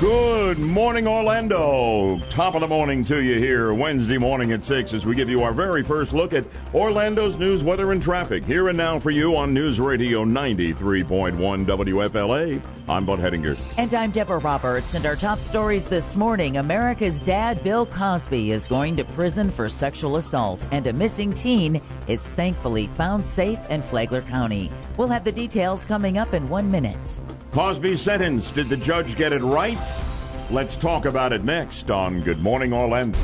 Good morning, Orlando. Top of the morning to you here, Wednesday morning at 6, as we give you our very first look at Orlando's news, weather, and traffic. Here and now for you on News Radio 93.1 WFLA. I'm Bud Hedinger. And I'm Deborah Roberts. And our top stories this morning America's dad, Bill Cosby, is going to prison for sexual assault, and a missing teen is thankfully found safe in Flagler County. We'll have the details coming up in one minute. Cosby's sentence. Did the judge get it right? Let's talk about it next on Good Morning Orlando.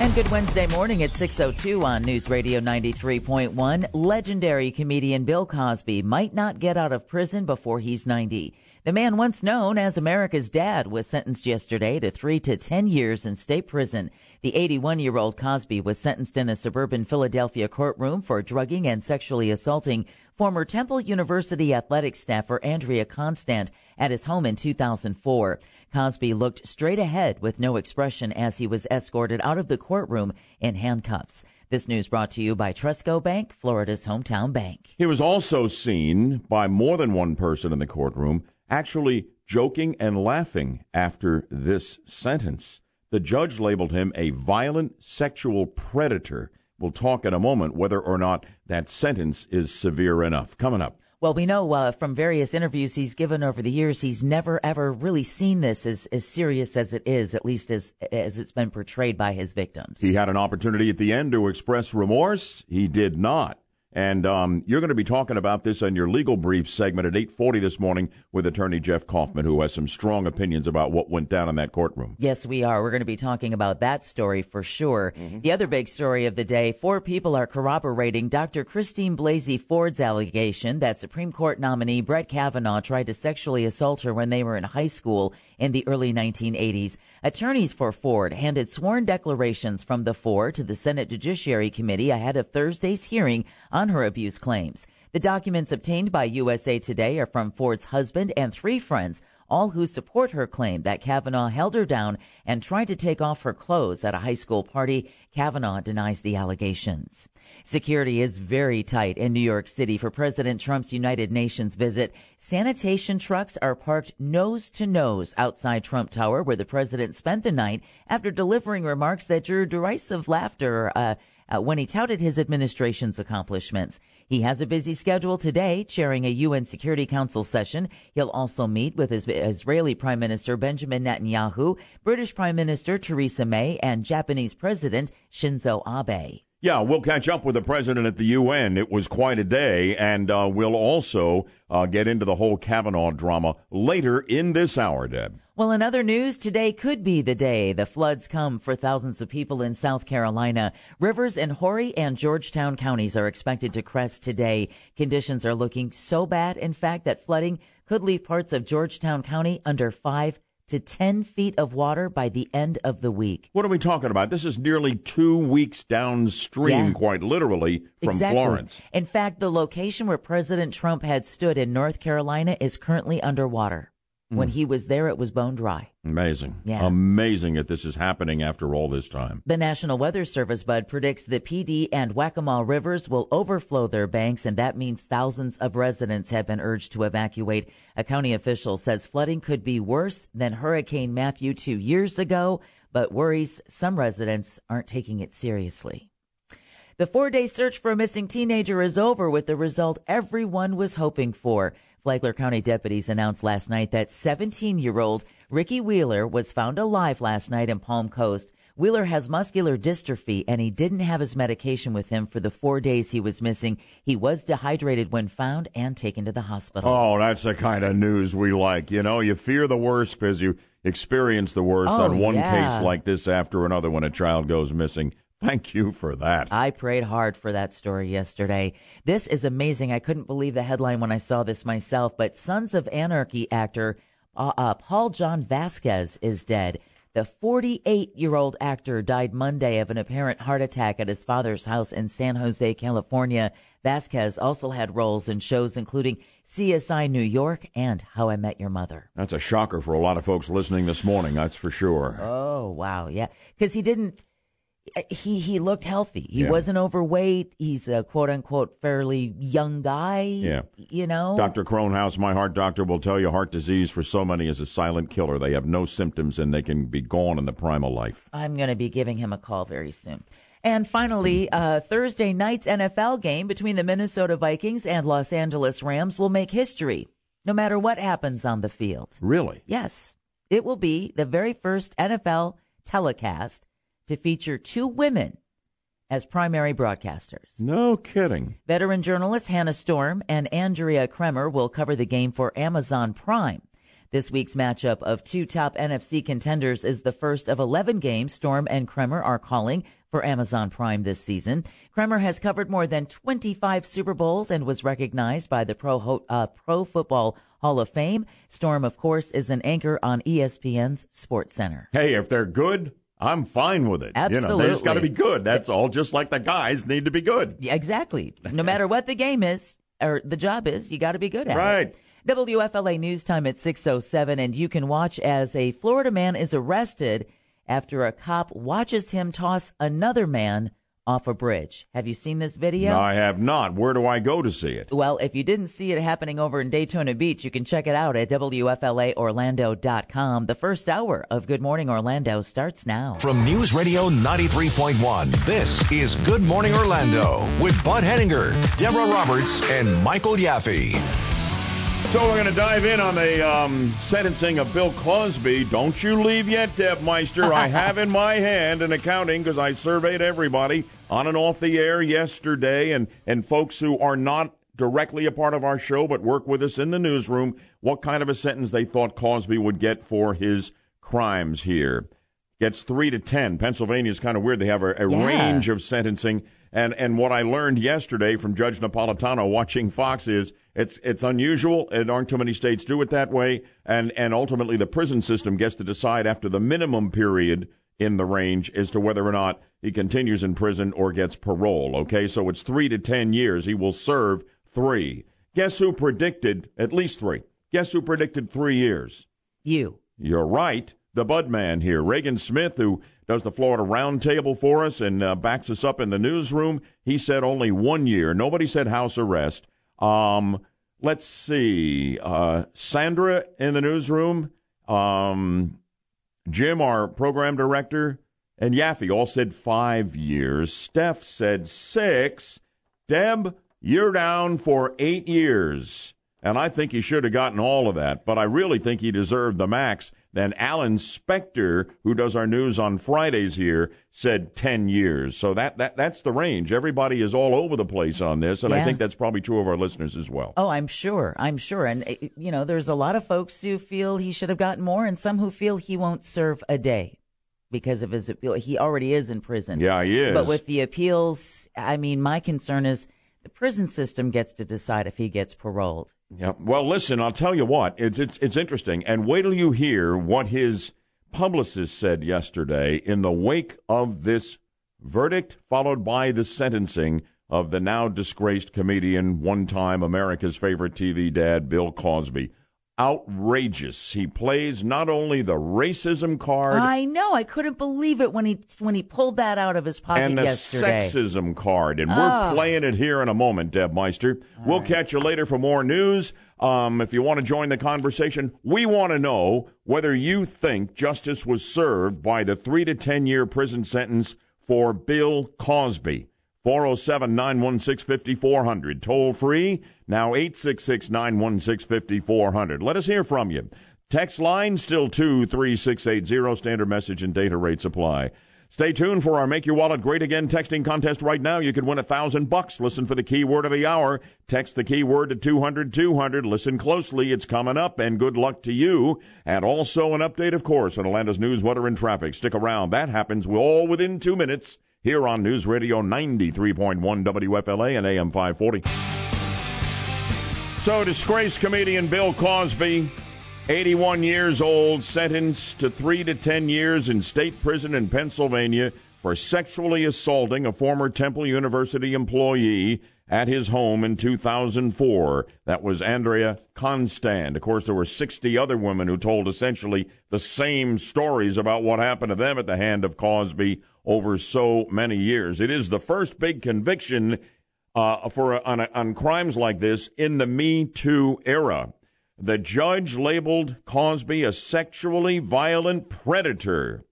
And good Wednesday morning at 6.02 on News Radio 93.1. Legendary comedian Bill Cosby might not get out of prison before he's 90. The man once known as America's dad was sentenced yesterday to three to 10 years in state prison. The 81 year old Cosby was sentenced in a suburban Philadelphia courtroom for drugging and sexually assaulting former Temple University athletic staffer Andrea Constand at his home in 2004. Cosby looked straight ahead with no expression as he was escorted out of the courtroom in handcuffs. This news brought to you by Trustco Bank, Florida's hometown bank. He was also seen by more than one person in the courtroom actually joking and laughing after this sentence. The judge labeled him a violent sexual predator. We'll talk in a moment whether or not that sentence is severe enough. Coming up. Well, we know uh, from various interviews he's given over the years, he's never ever really seen this as, as serious as it is, at least as as it's been portrayed by his victims. He had an opportunity at the end to express remorse. He did not. And um, you're going to be talking about this on your legal brief segment at 8:40 this morning with attorney Jeff Kaufman, who has some strong opinions about what went down in that courtroom. Yes, we are. We're going to be talking about that story for sure. Mm-hmm. The other big story of the day: four people are corroborating Dr. Christine Blasey Ford's allegation that Supreme Court nominee Brett Kavanaugh tried to sexually assault her when they were in high school in the early 1980s. Attorneys for Ford handed sworn declarations from the four to the Senate Judiciary Committee ahead of Thursday's hearing on her abuse claims. The documents obtained by USA Today are from Ford's husband and three friends, all who support her claim that Kavanaugh held her down and tried to take off her clothes at a high school party. Kavanaugh denies the allegations. Security is very tight in New York City for President Trump's United Nations visit. Sanitation trucks are parked nose to nose outside Trump Tower, where the president spent the night after delivering remarks that drew derisive laughter uh, uh, when he touted his administration's accomplishments. He has a busy schedule today, chairing a UN Security Council session. He'll also meet with his Israeli Prime Minister Benjamin Netanyahu, British Prime Minister Theresa May, and Japanese President Shinzo Abe. Yeah, we'll catch up with the president at the UN. It was quite a day, and uh, we'll also uh, get into the whole Kavanaugh drama later in this hour, Deb. Well, in other news, today could be the day the floods come for thousands of people in South Carolina. Rivers in Horry and Georgetown counties are expected to crest today. Conditions are looking so bad, in fact, that flooding could leave parts of Georgetown County under five to 10 feet of water by the end of the week. What are we talking about? This is nearly two weeks downstream, yeah. quite literally, from exactly. Florence. In fact, the location where President Trump had stood in North Carolina is currently underwater. When hmm. he was there, it was bone dry. Amazing. Yeah. Amazing that this is happening after all this time. The National Weather Service, Bud, predicts the Pee Dee and Waccamaw rivers will overflow their banks, and that means thousands of residents have been urged to evacuate. A county official says flooding could be worse than Hurricane Matthew two years ago, but worries some residents aren't taking it seriously. The four day search for a missing teenager is over with the result everyone was hoping for. Flagler County deputies announced last night that 17 year old Ricky Wheeler was found alive last night in Palm Coast. Wheeler has muscular dystrophy and he didn't have his medication with him for the four days he was missing. He was dehydrated when found and taken to the hospital. Oh, that's the kind of news we like. You know, you fear the worst because you experience the worst oh, on one yeah. case like this after another when a child goes missing. Thank you for that. I prayed hard for that story yesterday. This is amazing. I couldn't believe the headline when I saw this myself, but Sons of Anarchy actor uh, uh, Paul John Vasquez is dead. The 48 year old actor died Monday of an apparent heart attack at his father's house in San Jose, California. Vasquez also had roles in shows including CSI New York and How I Met Your Mother. That's a shocker for a lot of folks listening this morning, that's for sure. Oh, wow. Yeah. Because he didn't he he looked healthy. He Yeah. wasn't overweight. He's a quote unquote fairly young guy. Yeah. You know? Dr. Kronhaus, my heart doctor, will tell you heart disease for so many is a silent killer. They have no symptoms and they can be gone in the prime of life. I'm going to be giving him a call very soon. And finally, uh, Thursday night's NFL game between the Minnesota Vikings and Los Angeles Rams will make history, no matter what happens on the field. Really? Yes, it will be the very first NFL telecast to feature two women as primary broadcasters. No kidding. Veteran journalists Hannah Storm and Andrea Kremer will cover the game for Amazon Prime. This week's matchup of two top NFC contenders is the first of 11 games Storm and Kremer are calling for Amazon Prime this season. Kremer has covered more than 25 Super Bowls and was recognized by the Pro, Ho- uh, Pro Football Hall of Fame. Storm, of course, is an anchor on ESPN's Sports Center. Hey, if they're good, I'm fine with it. You know, they just got to be good. That's all. Just like the guys need to be good. Yeah, exactly. No matter what the game is or the job is, you got to be good at it. Right. WFLA news time at 6:07 and you can watch as a Florida man is arrested after a cop watches him toss another man off a bridge. Have you seen this video? No, I have not. Where do I go to see it? Well, if you didn't see it happening over in Daytona Beach, you can check it out at WFLAOrlando.com. The first hour of Good Morning Orlando starts now. From News Radio 93.1, this is Good Morning Orlando with Bud Hedinger, Deborah Roberts, and Michael Yaffe. So we're going to dive in on the um, sentencing of Bill Cosby. Don't you leave yet, Deb Meister. I have in my hand an accounting because I surveyed everybody on and off the air yesterday, and and folks who are not directly a part of our show but work with us in the newsroom. What kind of a sentence they thought Cosby would get for his crimes here? Gets three to ten. Pennsylvania is kind of weird. They have a, a Yeah. range of sentencing. And and what I learned yesterday from Judge Napolitano watching Fox is it's it's unusual. and aren't too many states do it that way. And and ultimately the prison system gets to decide after the minimum period in the range as to whether or not he continues in prison or gets parole. Okay, so it's three to ten years. He will serve three. Guess who predicted at least three? Guess who predicted three years? You. You're right. The Bud Man here, Reagan Smith, who does the Florida Roundtable for us and uh, backs us up in the newsroom. He said only one year. Nobody said house arrest. Um, let's see. Uh, Sandra in the newsroom, um, Jim, our program director, and Yaffe all said five years. Steph said six. Deb, you're down for eight years. And I think he should have gotten all of that, but I really think he deserved the max. Then Alan Spector, who does our news on Fridays here, said 10 years. So that, that that's the range. Everybody is all over the place on this, and I think that's probably true of our listeners as well. Oh, I'm sure. I'm sure. And, uh, you know, there's a lot of folks who feel he should have gotten more and some who feel he won't serve a day because of his appeal. He already is in prison. Yeah, he is. But with the appeals, I mean, my concern is the prison system gets to decide if he gets paroled. Yeah. Well, listen, I'll tell you what. It's it's it's interesting, and wait till you hear what his publicist said yesterday in the wake of this verdict, followed by the sentencing of the now disgraced comedian, one time America's favorite TV dad, Bill Cosby. Outrageous. He plays not only the racism card I know. I couldn't believe it when he when he pulled that out of his pocket and the yesterday. sexism card. And Oh. we're playing it here in a moment, Deb Meister. we'll catch you later for more news. Um, if you want to join the conversation, we want to know whether you think justice was served by the three to 10 year prison sentence for Bill Cosby. 407 916 5400. Toll free, now 866 916 5400. Let us hear from you. Text line still 23680, standard message and data rates apply. Stay tuned for our Make Your Wallet Great Again texting contest right now. You could win a thousand bucks. Listen for the keyword of the hour. Text the keyword to 200 200. Listen closely. It's coming up and good luck to you. And also an update, of course, on Atlanta's news, weather, and traffic. Stick around. That happens all within two minutes here on News Radio 93.1 WFLA and AM 540. So, disgraced comedian Bill Cosby, 81 years old, sentenced to three to 10 years in state prison in Pennsylvania for sexually assaulting a former Temple University employee. At his home in 2004. That was Andrea Constand. Of course, there were 60 other women who told essentially the same stories about what happened to them at the hand of Cosby over so many years. It is the first big conviction uh, for on, on crimes like this in the Me Too era. The judge labeled Cosby a sexually violent predator,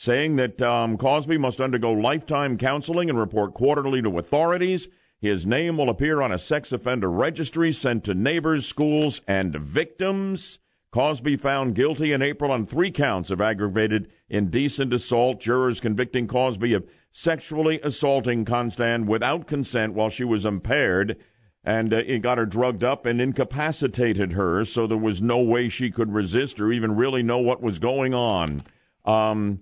saying that um, Cosby must undergo lifetime counseling and report quarterly to authorities. His name will appear on a sex offender registry sent to neighbors, schools, and victims. Cosby found guilty in April on three counts of aggravated indecent assault. Jurors convicting Cosby of sexually assaulting Constand without consent while she was impaired. And uh, it got her drugged up and incapacitated her, so there was no way she could resist or even really know what was going on. Um,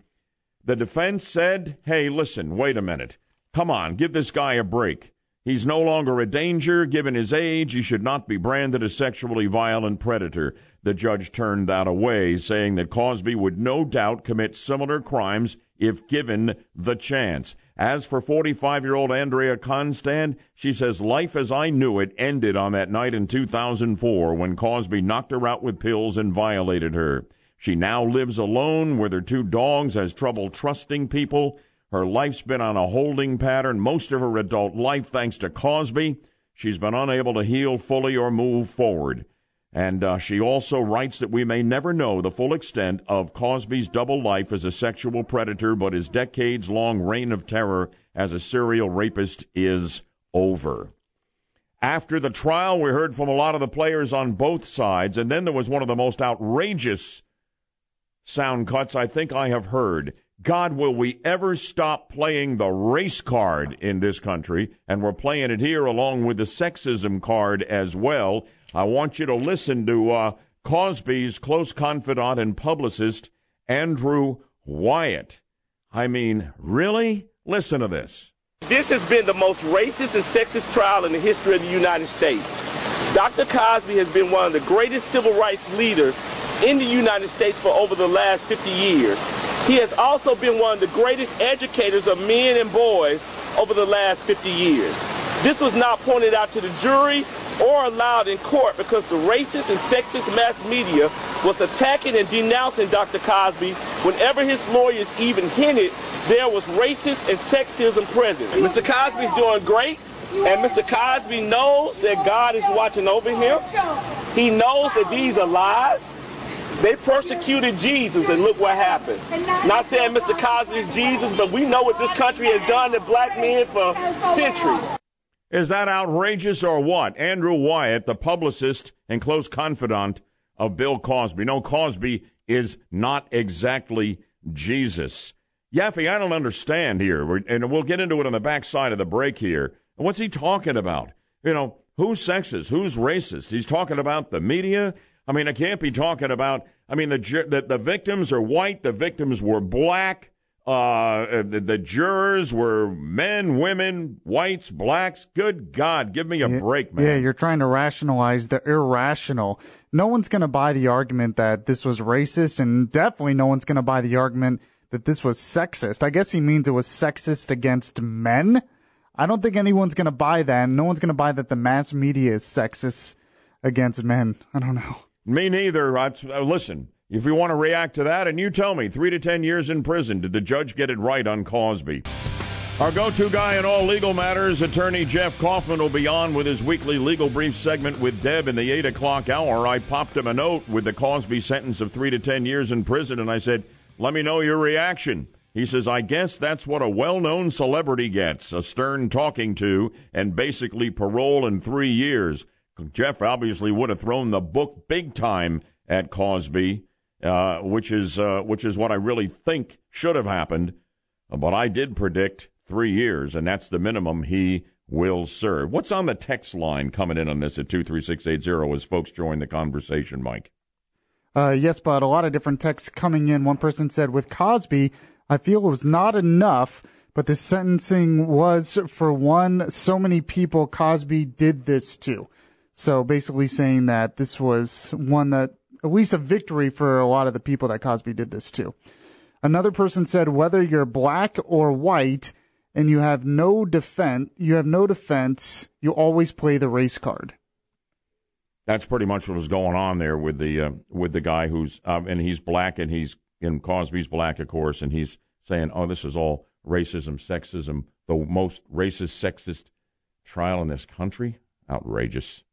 the defense said, hey, listen, wait a minute. Come on, give this guy a break. He's no longer a danger. Given his age, he should not be branded a sexually violent predator. The judge turned that away, saying that Cosby would no doubt commit similar crimes if given the chance. As for 45 year old Andrea Constand, she says life as I knew it ended on that night in 2004 when Cosby knocked her out with pills and violated her. She now lives alone with her two dogs, has trouble trusting people. Her life's been on a holding pattern most of her adult life thanks to Cosby. She's been unable to heal fully or move forward. And uh, she also writes that we may never know the full extent of Cosby's double life as a sexual predator, but his decades long reign of terror as a serial rapist is over. After the trial, we heard from a lot of the players on both sides, and then there was one of the most outrageous sound cuts I think I have heard. God, will we ever stop playing the race card in this country? And we're playing it here along with the sexism card as well. I want you to listen to uh, Cosby's close confidant and publicist, Andrew Wyatt. I mean, really? Listen to this. This has been the most racist and sexist trial in the history of the United States. Dr. Cosby has been one of the greatest civil rights leaders in the United States for over the last 50 years. He has also been one of the greatest educators of men and boys over the last 50 years. This was not pointed out to the jury or allowed in court because the racist and sexist mass media was attacking and denouncing Dr. Cosby whenever his lawyers even hinted there was racist and sexism present. Mr. Cosby's doing great. And Mr. Cosby knows that God is watching over him. He knows that these are lies. They persecuted Jesus, and look what happened. Not saying Mr. Cosby is Jesus, but we know what this country has done to black men for centuries. Is that outrageous or what? Andrew Wyatt, the publicist and close confidant of Bill Cosby. No, Cosby is not exactly Jesus. Yaffe, I don't understand here, and we'll get into it on the backside of the break here. What's he talking about? You know, who's sexist? Who's racist? He's talking about the media. I mean, I can't be talking about. I mean, the the, the victims are white. The victims were black. Uh, the, the, jurors were men, women, whites, blacks. Good God, give me a yeah, break, man. Yeah, you're trying to rationalize the irrational. No one's going to buy the argument that this was racist, and definitely no one's going to buy the argument that this was sexist. I guess he means it was sexist against men. I don't think anyone's going to buy that. no one's going to buy that the mass media is sexist against men. I don't know. Me neither. I, uh, listen, if you want to react to that, and you tell me, three to ten years in prison. Did the judge get it right on Cosby? Our go to guy in all legal matters, attorney Jeff Kaufman, will be on with his weekly legal brief segment with Deb in the 8 o'clock hour. I popped him a note with the Cosby sentence of three to ten years in prison, and I said, Let me know your reaction. He says, I guess that's what a well known celebrity gets a stern talking to and basically parole in three years. Jeff obviously would have thrown the book big time at Cosby, uh, which is uh, which is what I really think should have happened. But I did predict three years, and that's the minimum he will serve. What's on the text line coming in on this at two three six eight zero as folks join the conversation, Mike? Uh, yes, but a lot of different texts coming in. One person said, with Cosby, I feel it was not enough, but the sentencing was for one, so many people Cosby did this to. So basically saying that this was one that at least a victory for a lot of the people that Cosby did this to. Another person said whether you're black or white and you have no defense, you have no defense, you always play the race card. That's pretty much what was going on there with the uh, with the guy who's um, and he's black and he's and Cosby's black, of course, and he's saying, "Oh, this is all racism, sexism, the most racist, sexist trial in this country." Outrageous.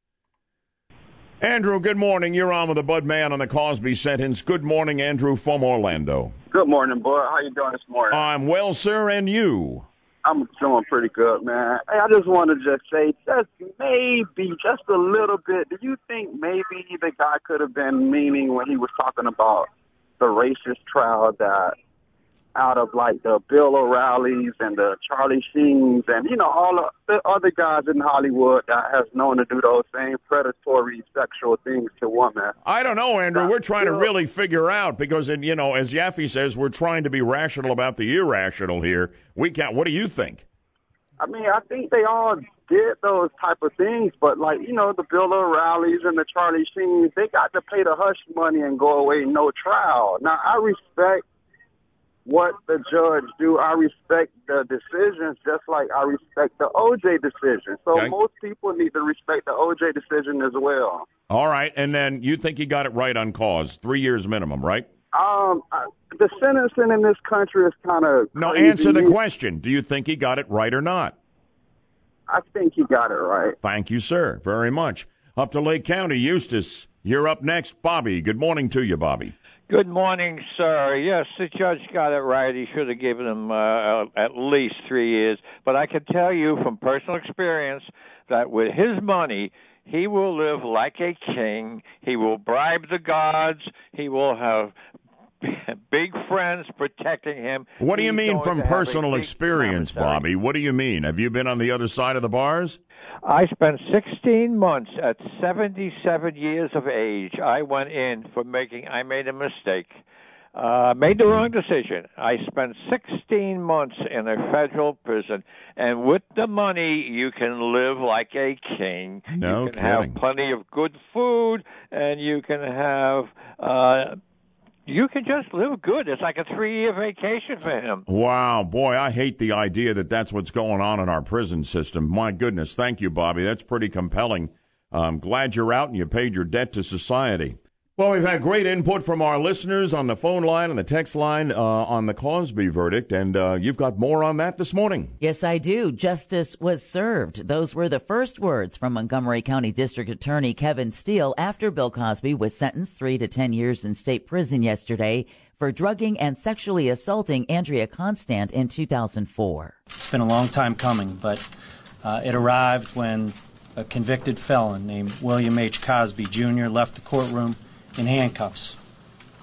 Andrew, good morning. You're on with the Bud Man on the Cosby sentence. Good morning, Andrew from Orlando. Good morning, boy. How you doing this morning? I'm well, sir, and you? I'm doing pretty good, man. Hey, I just want to just say, just maybe, just a little bit. Do you think maybe the guy could have been meaning when he was talking about the racist trial that out of like the Bill O'Reillys and the Charlie Sheens and you know all the other guys in Hollywood that has known to do those same predatory sexual things to women. I don't know, Andrew. We're trying to really figure out because, in, you know, as Yaffe says, we're trying to be rational about the irrational here. We can't. What do you think? I mean, I think they all did those type of things, but like you know, the Bill O'Reillys and the Charlie Sheens, they got to pay the hush money and go away no trial. Now, I respect what the judge do. I respect the decisions just like I respect the OJ decision. So okay. most people need to respect the OJ decision as well. All right, and then you think he got it right on cause, three years minimum, right? Um, the sentencing in this country is kind of no. Answer the question: Do you think he got it right or not? I think he got it right. Thank you, sir, very much. Up to Lake County, Eustis. You're up next, Bobby. Good morning to you, Bobby. Good morning, sir. Yes, the judge got it right. He should have given him uh, at least three years. But I can tell you from personal experience that with his money, he will live like a king. He will bribe the gods. He will have big friends protecting him. What do you He's mean from personal experience, Bobby? What do you mean? Have you been on the other side of the bars? I spent 16 months at 77 years of age. I went in for making, I made a mistake. Uh, made the wrong decision. I spent 16 months in a federal prison, and with the money, you can live like a king. No you can kidding. have plenty of good food, and you can have uh, you can just live good. It's like a three year vacation for him. Wow, boy, I hate the idea that that's what's going on in our prison system. My goodness, thank you, Bobby. That's pretty compelling. I'm glad you're out and you paid your debt to society. Well, we've had great input from our listeners on the phone line and the text line uh, on the Cosby verdict, and uh, you've got more on that this morning. Yes, I do. Justice was served. Those were the first words from Montgomery County District Attorney Kevin Steele after Bill Cosby was sentenced three to ten years in state prison yesterday for drugging and sexually assaulting Andrea Constand in 2004. It's been a long time coming, but uh, it arrived when a convicted felon named William H. Cosby Jr. left the courtroom in handcuffs,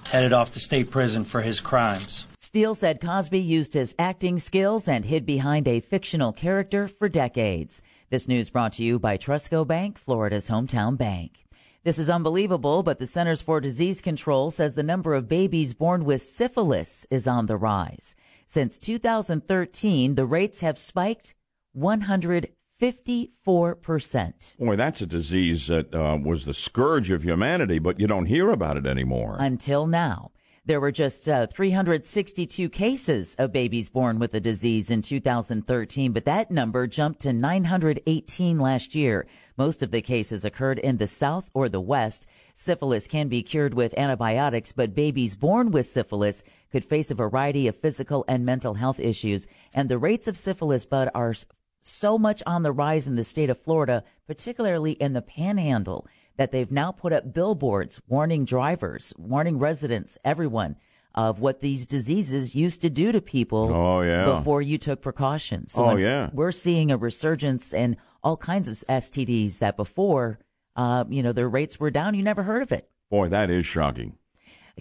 headed off to state prison for his crimes. Steele said Cosby used his acting skills and hid behind a fictional character for decades. This news brought to you by Trustco Bank, Florida's hometown bank. This is unbelievable, but the Centers for Disease Control says the number of babies born with syphilis is on the rise. Since 2013, the rates have spiked 100 54%. Boy, that's a disease that uh, was the scourge of humanity, but you don't hear about it anymore. Until now. There were just uh, 362 cases of babies born with the disease in 2013, but that number jumped to 918 last year. Most of the cases occurred in the South or the West. Syphilis can be cured with antibiotics, but babies born with syphilis could face a variety of physical and mental health issues. And the rates of syphilis, bud, are so much on the rise in the state of Florida, particularly in the panhandle, that they've now put up billboards warning drivers, warning residents, everyone of what these diseases used to do to people oh, yeah. before you took precautions. So oh, yeah. We're seeing a resurgence in all kinds of STDs that before, uh, you know, their rates were down. You never heard of it. Boy, that is shocking.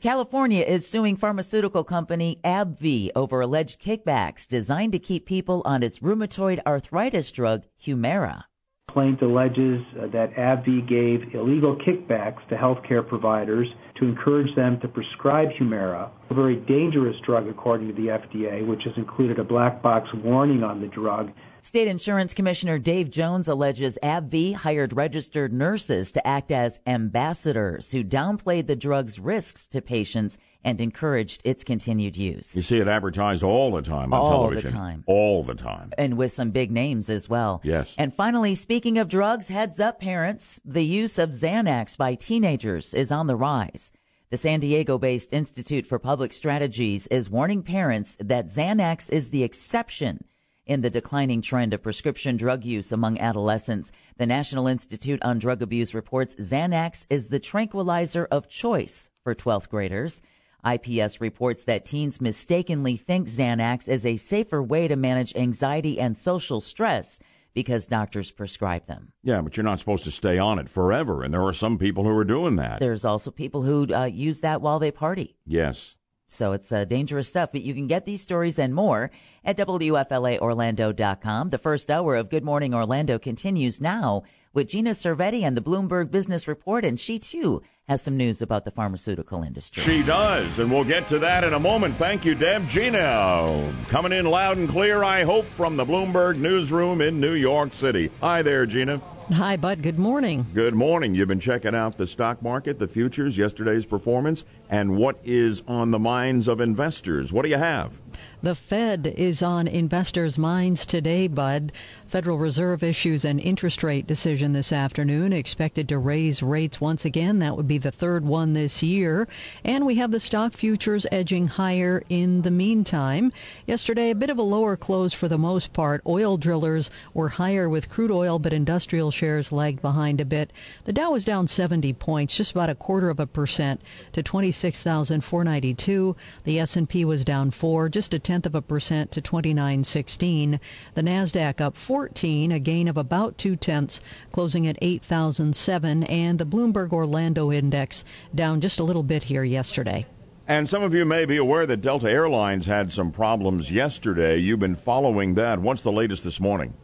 California is suing pharmaceutical company AbbVie over alleged kickbacks designed to keep people on its rheumatoid arthritis drug Humira. Complaint alleges uh, that AbbVie gave illegal kickbacks to healthcare providers to encourage them to prescribe Humira, a very dangerous drug according to the FDA, which has included a black box warning on the drug State Insurance Commissioner Dave Jones alleges AbbVie hired registered nurses to act as ambassadors who downplayed the drug's risks to patients and encouraged its continued use. You see it advertised all the time on all television. All the time. All the time. And with some big names as well. Yes. And finally, speaking of drugs, heads up parents, the use of Xanax by teenagers is on the rise. The San Diego based Institute for Public Strategies is warning parents that Xanax is the exception in the declining trend of prescription drug use among adolescents. The National Institute on Drug Abuse reports Xanax is the tranquilizer of choice for 12th graders. IPS reports that teens mistakenly think Xanax is a safer way to manage anxiety and social stress because doctors prescribe them. Yeah, but you're not supposed to stay on it forever, and there are some people who are doing that. There's also people who uh, use that while they party. yes. So it's uh, dangerous stuff. But you can get these stories and more at WFLAOrlando.com. The first hour of Good Morning Orlando continues now with Gina Cervetti and the Bloomberg Business Report, and she too has some news about the pharmaceutical industry. She does, and we'll get to that in a moment. Thank you, Deb. Gina, coming in loud and clear, I hope, from the Bloomberg newsroom in New York City. Hi there, Gina. Hi, Bud. Good morning. Good morning. You've been checking out the stock market, the futures, yesterday's performance, and what is on the minds of investors. What do you have? The Fed is on investors' minds today, Bud. Federal Reserve issues an interest rate decision this afternoon, expected to raise rates once again. That would be the third one this year. And we have the stock futures edging higher in the meantime. Yesterday, a bit of a lower close for the most part. Oil drillers were higher with crude oil, but industrial shares lagged behind a bit. The Dow was down 70 points, just about a quarter of a percent to 26,492. The S&P was down 4, just a tenth of a percent to 2916. The Nasdaq up 14, a gain of about two tenths, closing at 8,007, and the Bloomberg Orlando Index down just a little bit here yesterday. And some of you may be aware that Delta Airlines had some problems yesterday. You've been following that. What's the latest this morning?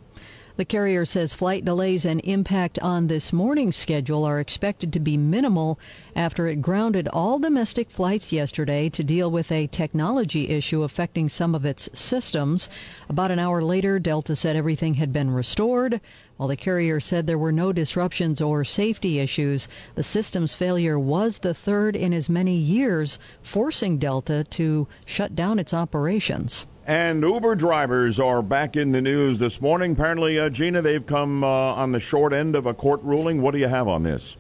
The carrier says flight delays and impact on this morning's schedule are expected to be minimal after it grounded all domestic flights yesterday to deal with a technology issue affecting some of its systems. About an hour later, Delta said everything had been restored. While the carrier said there were no disruptions or safety issues, the system's failure was the third in as many years, forcing Delta to shut down its operations. And Uber drivers are back in the news this morning. Apparently, uh, Gina, they've come uh, on the short end of a court ruling. What do you have on this?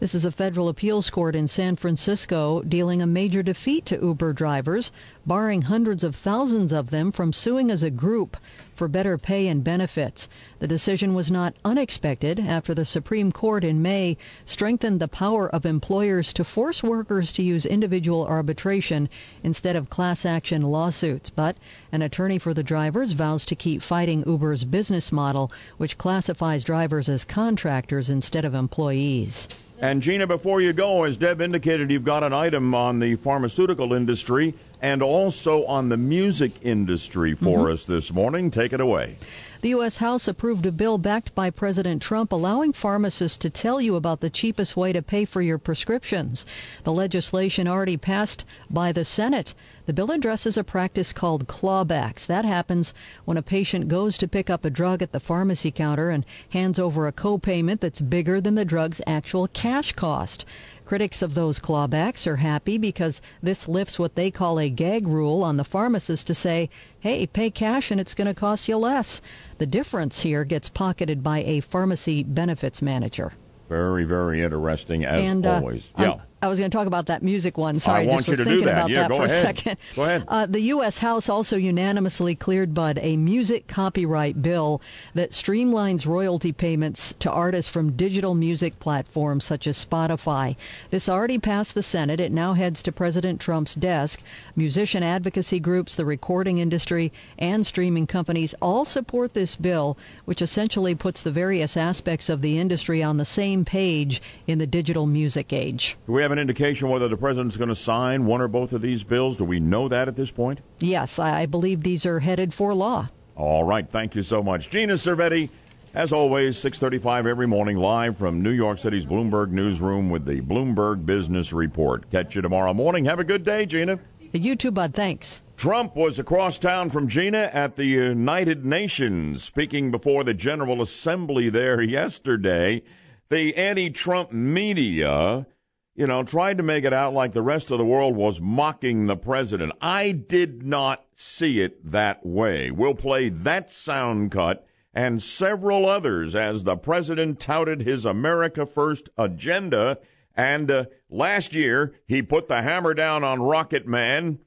This is a federal appeals court in San Francisco dealing a major defeat to Uber drivers, barring hundreds of thousands of them from suing as a group for better pay and benefits. The decision was not unexpected after the Supreme Court in May strengthened the power of employers to force workers to use individual arbitration instead of class action lawsuits. But an attorney for the drivers vows to keep fighting Uber's business model, which classifies drivers as contractors instead of employees. And Gina, before you go, as Deb indicated, you've got an item on the pharmaceutical industry and also on the music industry for Mm-hmm. us this morning. Take it away. The U.S. House approved a bill backed by President Trump allowing pharmacists to tell you about the cheapest way to pay for your prescriptions. The legislation already passed by the Senate. The bill addresses a practice called clawbacks. That happens when a patient goes to pick up a drug at the pharmacy counter and hands over a copayment that's bigger than the drug's actual cash cost. Critics of those clawbacks are happy because this lifts what they call a gag rule on the pharmacist to say, hey, pay cash and it's going to cost you less. The difference here gets pocketed by a pharmacy benefits manager. Very, very interesting as and uh, always. I'm- yeah. I was going to talk about that music one. Sorry, I just was thinking about Yeah, that for ahead. a second. Go ahead. Uh, the U.S. House also unanimously cleared Bud a music copyright bill that streamlines royalty payments to artists from digital music platforms such as Spotify. This already passed the Senate. It now heads to President Trump's desk. Musician advocacy groups, the recording industry, and streaming companies all support this bill, which essentially puts the various aspects of the industry on the same page in the digital music age. We have an indication whether the president's going to sign one or both of these bills? Do we know that at this point? Yes, I believe these are headed for law. All right. Thank you so much. Gina Cervetti, as always, 635 every morning, live from New York City's Bloomberg Newsroom with the Bloomberg Business Report. Catch you tomorrow morning. Have a good day, Gina. You too, Bud. Thanks. Trump was across town from Gina at the United Nations, speaking before the General Assembly there yesterday. The anti Trump media, you know, tried to make it out like the rest of the world was mocking the president. I did not see it that way. We'll play that sound cut and several others as the president touted his America First agenda. And uh, last year, he put the hammer down on Rocket Man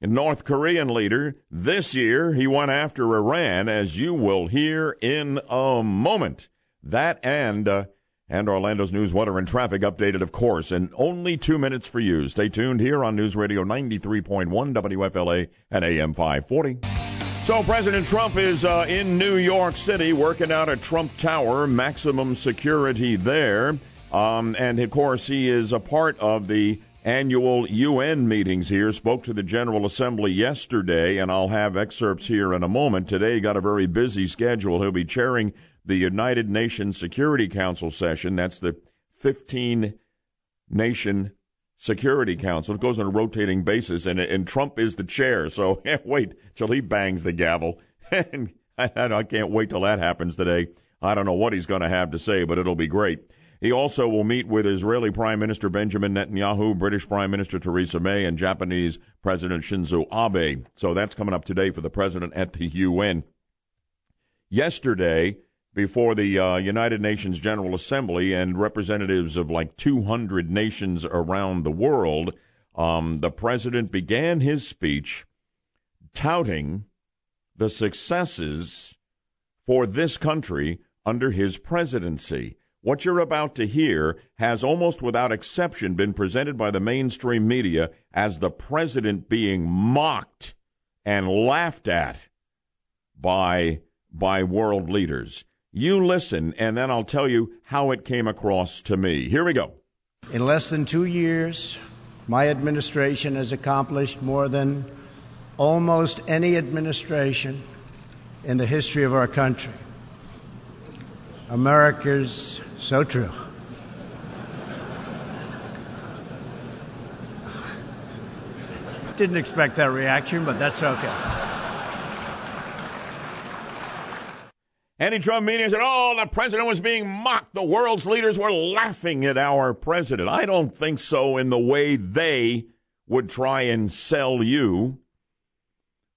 a North Korean leader. This year, he went after Iran, as you will hear in a moment. That and uh, and Orlando's news, weather, and traffic updated, of course, in only two minutes for you. Stay tuned here on News Radio 93.1 WFLA and AM 540. So, President Trump is uh, in New York City working out at Trump Tower, maximum security there. Um, and of course, he is a part of the annual UN meetings here. Spoke to the General Assembly yesterday, and I'll have excerpts here in a moment. Today, got a very busy schedule. He'll be chairing the United Nations Security Council session. That's the 15 nation Security Council. It goes on a rotating basis, and, and Trump is the chair. So can't wait till he bangs the gavel. and I, I can't wait till that happens today. I don't know what he's going to have to say, but it'll be great. He also will meet with Israeli Prime Minister Benjamin Netanyahu, British Prime Minister Theresa May, and Japanese President Shinzo Abe. So that's coming up today for the president at the UN. Yesterday, before the uh, United Nations General Assembly and representatives of like 200 nations around the world, um, the president began his speech touting the successes for this country under his presidency. What you're about to hear has almost without exception been presented by the mainstream media as the president being mocked and laughed at by by world leaders. You listen and then I'll tell you how it came across to me. Here we go. In less than 2 years, my administration has accomplished more than almost any administration in the history of our country. America's so true. Didn't expect that reaction, but that's okay. Anti Trump media said, oh, the president was being mocked. The world's leaders were laughing at our president. I don't think so in the way they would try and sell you.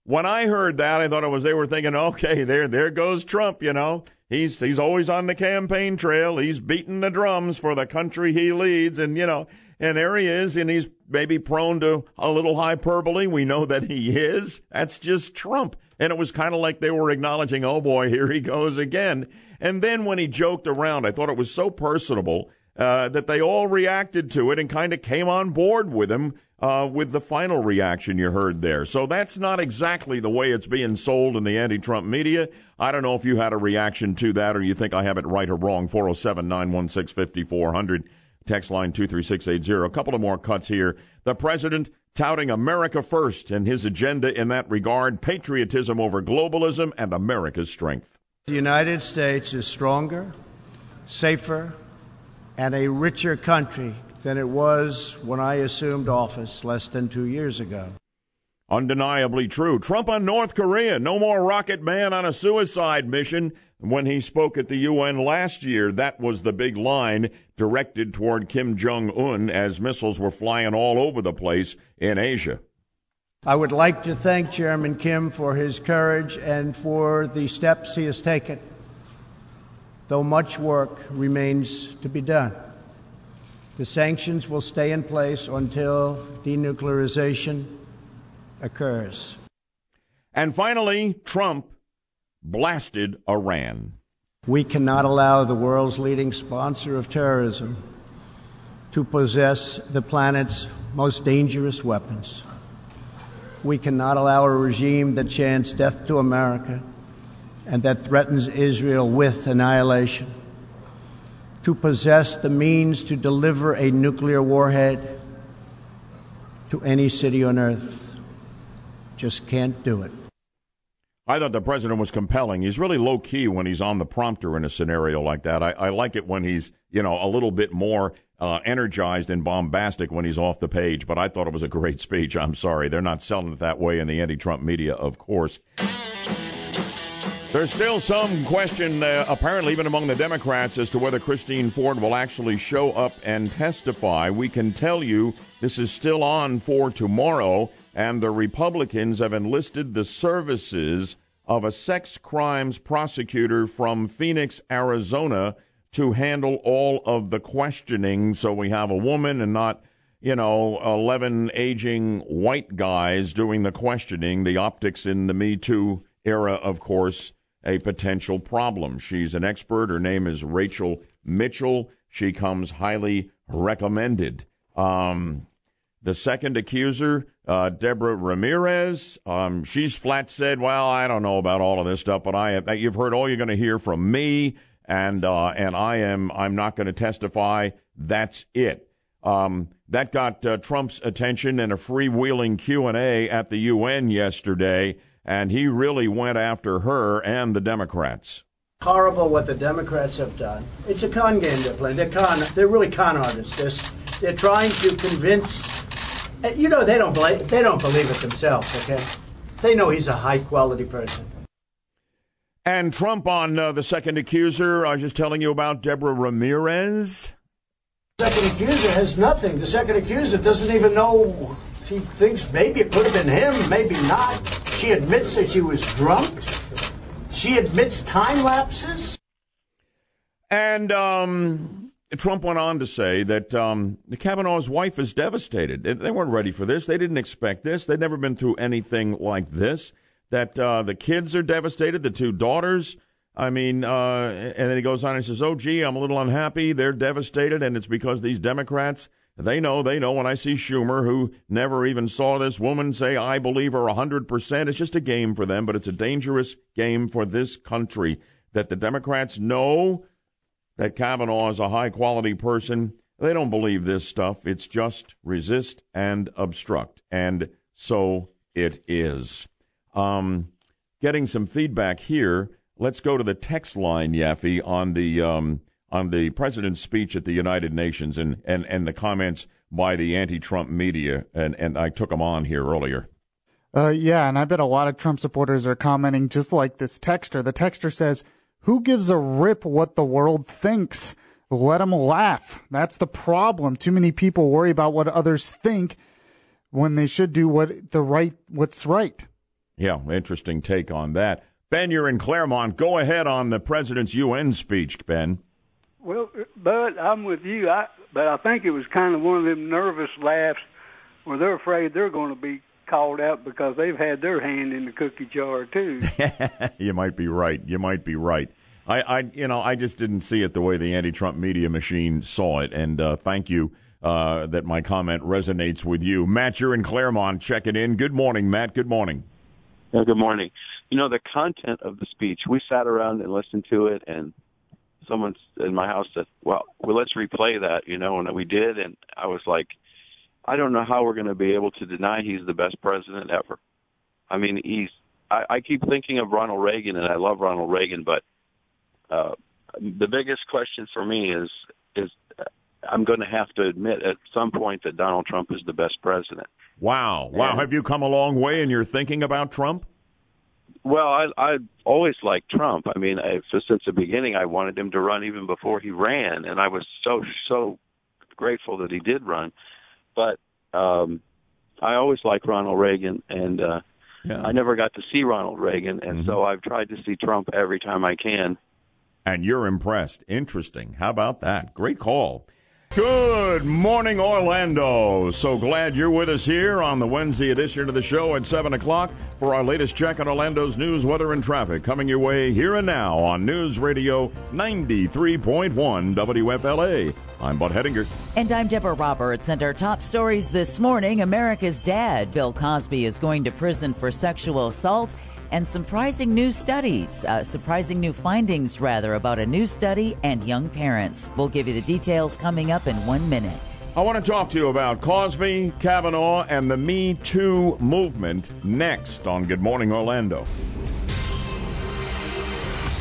When I heard that, I thought it was they were thinking, okay, there, there goes Trump, you know. He's he's always on the campaign trail. He's beating the drums for the country he leads, and you know, and there he is, and he's maybe prone to a little hyperbole. We know that he is. That's just Trump. And it was kind of like they were acknowledging, oh boy, here he goes again. And then when he joked around, I thought it was so personable uh, that they all reacted to it and kind of came on board with him uh, with the final reaction you heard there. So that's not exactly the way it's being sold in the anti Trump media. I don't know if you had a reaction to that or you think I have it right or wrong. 407 916 5400, text line 23680. A couple of more cuts here. The president touting America first and his agenda in that regard patriotism over globalism and America's strength. The United States is stronger, safer, and a richer country than it was when I assumed office less than two years ago. Undeniably true. Trump on North Korea. No more rocket man on a suicide mission. When he spoke at the UN last year, that was the big line directed toward Kim Jong un as missiles were flying all over the place in Asia. I would like to thank Chairman Kim for his courage and for the steps he has taken, though much work remains to be done. The sanctions will stay in place until denuclearization occurs. And finally, Trump blasted Iran. We cannot allow the world's leading sponsor of terrorism to possess the planet's most dangerous weapons. We cannot allow a regime that chants death to America and that threatens Israel with annihilation to possess the means to deliver a nuclear warhead to any city on earth. Just can't do it. I thought the president was compelling. He's really low key when he's on the prompter in a scenario like that. I, I like it when he's, you know, a little bit more uh, energized and bombastic when he's off the page, but I thought it was a great speech. I'm sorry. They're not selling it that way in the anti Trump media, of course. There's still some question, uh, apparently, even among the Democrats, as to whether Christine Ford will actually show up and testify. We can tell you this is still on for tomorrow, and the Republicans have enlisted the services of a sex crimes prosecutor from Phoenix, Arizona, to handle all of the questioning. So we have a woman and not, you know, 11 aging white guys doing the questioning. The optics in the Me Too era, of course a potential problem. She's an expert. Her name is Rachel Mitchell. She comes highly recommended. Um, the second accuser, uh, Deborah Ramirez, um, she's flat said, "Well, I don't know about all of this stuff, but I have, you've heard all you're going to hear from me, and uh, and I am I'm not going to testify. That's it." Um, that got uh, Trump's attention in a freewheeling Q and A at the UN yesterday and he really went after her and the Democrats. Horrible what the Democrats have done. It's a con game they're playing. They're con. They're really con artists. They're, they're trying to convince. Eh, you know they don't believe. They don't believe it themselves. Okay, they know he's a high quality person. And Trump on uh, the second accuser. I was just telling you about Deborah Ramirez. The Second accuser has nothing. The second accuser doesn't even know. She thinks maybe it could have been him, maybe not. She admits that she was drunk. She admits time lapses. And um, Trump went on to say that um, Kavanaugh's wife is devastated. They weren't ready for this. They didn't expect this. They'd never been through anything like this. That uh, the kids are devastated, the two daughters. I mean, uh, and then he goes on and says, Oh, gee, I'm a little unhappy. They're devastated, and it's because these Democrats they know, they know when I see Schumer, who never even saw this woman say, I believe her 100%. It's just a game for them, but it's a dangerous game for this country that the Democrats know that Kavanaugh is a high quality person. They don't believe this stuff. It's just resist and obstruct. And so it is. Um, getting some feedback here. Let's go to the text line, Yaffee, on the um, on the president's speech at the United Nations and, and, and the comments by the anti-Trump media, and, and I took them on here earlier. Uh, yeah, and I bet a lot of Trump supporters are commenting just like this texter. The texter says, "Who gives a rip what the world thinks? Let them laugh. That's the problem. Too many people worry about what others think when they should do what the right what's right." Yeah, interesting take on that. Ben, you're in Clermont. Go ahead on the president's UN speech, Ben. Well, Bud, I'm with you. I but I think it was kind of one of them nervous laughs where they're afraid they're going to be called out because they've had their hand in the cookie jar too. you might be right. You might be right. I, I, you know, I just didn't see it the way the anti-Trump media machine saw it, and uh, thank you uh, that my comment resonates with you. Matt, you're in Clermont. Checking in. Good morning, Matt. Good morning. Yeah, good morning. You know the content of the speech. We sat around and listened to it, and someone in my house said, "Well, well, let's replay that," you know, and we did, and I was like, I don't know how we're going to be able to deny he's the best president ever. I mean, he's. I, I keep thinking of Ronald Reagan, and I love Ronald Reagan, but uh, the biggest question for me is is uh, I'm going to have to admit at some point that Donald Trump is the best president. Wow, wow! And, Have you come a long way in your thinking about Trump? Well, I I always liked Trump. I mean, I, since the beginning, I wanted him to run even before he ran, and I was so so grateful that he did run. But um, I always liked Ronald Reagan, and uh, yeah. I never got to see Ronald Reagan, and mm-hmm. so I've tried to see Trump every time I can. And you're impressed. Interesting. How about that? Great call. Good morning, Orlando. So glad you're with us here on the Wednesday edition of the show at 7 o'clock for our latest check on Orlando's news, weather, and traffic. Coming your way here and now on News Radio 93.1 WFLA. I'm Bud Hedinger. And I'm Deborah Roberts. And our top stories this morning America's dad, Bill Cosby, is going to prison for sexual assault and surprising new studies, uh, surprising new findings, rather, about a new study and young parents. We'll give you the details coming up in one minute. I want to talk to you about Cosby, Kavanaugh, and the Me Too movement next on Good Morning Orlando.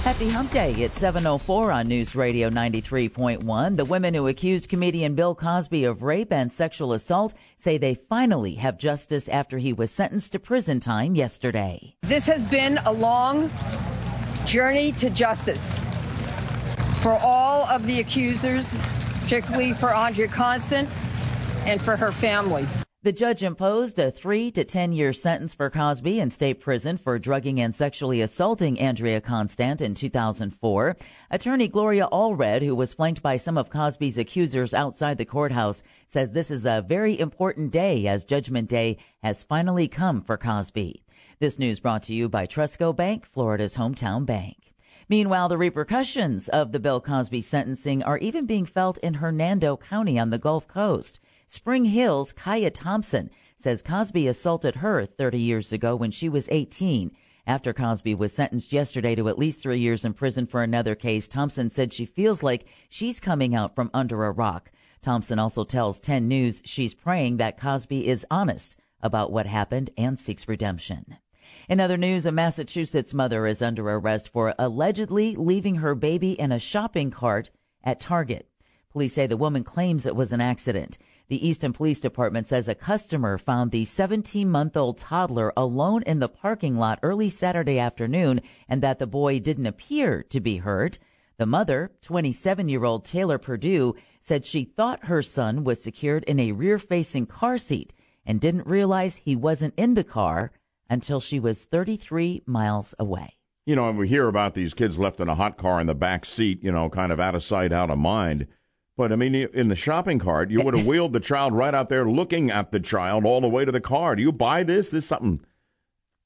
Happy Hump Day. It's 704 on News Radio 93.1. The women who accused comedian Bill Cosby of rape and sexual assault say they finally have justice after he was sentenced to prison time yesterday. This has been a long journey to justice for all of the accusers, particularly for Andrea Constand and for her family. The judge imposed a three to 10 year sentence for Cosby in state prison for drugging and sexually assaulting Andrea Constand in 2004. Attorney Gloria Allred, who was flanked by some of Cosby's accusers outside the courthouse, says this is a very important day as Judgment Day has finally come for Cosby. This news brought to you by Trustco Bank, Florida's hometown bank. Meanwhile, the repercussions of the Bill Cosby sentencing are even being felt in Hernando County on the Gulf Coast. Spring Hill's Kaya Thompson says Cosby assaulted her 30 years ago when she was 18. After Cosby was sentenced yesterday to at least three years in prison for another case, Thompson said she feels like she's coming out from under a rock. Thompson also tells 10 News she's praying that Cosby is honest about what happened and seeks redemption. In other news, a Massachusetts mother is under arrest for allegedly leaving her baby in a shopping cart at Target. Police say the woman claims it was an accident. The Easton Police Department says a customer found the 17 month old toddler alone in the parking lot early Saturday afternoon and that the boy didn't appear to be hurt. The mother, 27 year old Taylor Purdue, said she thought her son was secured in a rear facing car seat and didn't realize he wasn't in the car until she was 33 miles away. You know, and we hear about these kids left in a hot car in the back seat, you know, kind of out of sight, out of mind. But I mean, in the shopping cart, you would have wheeled the child right out there looking at the child all the way to the car. Do you buy this? This something.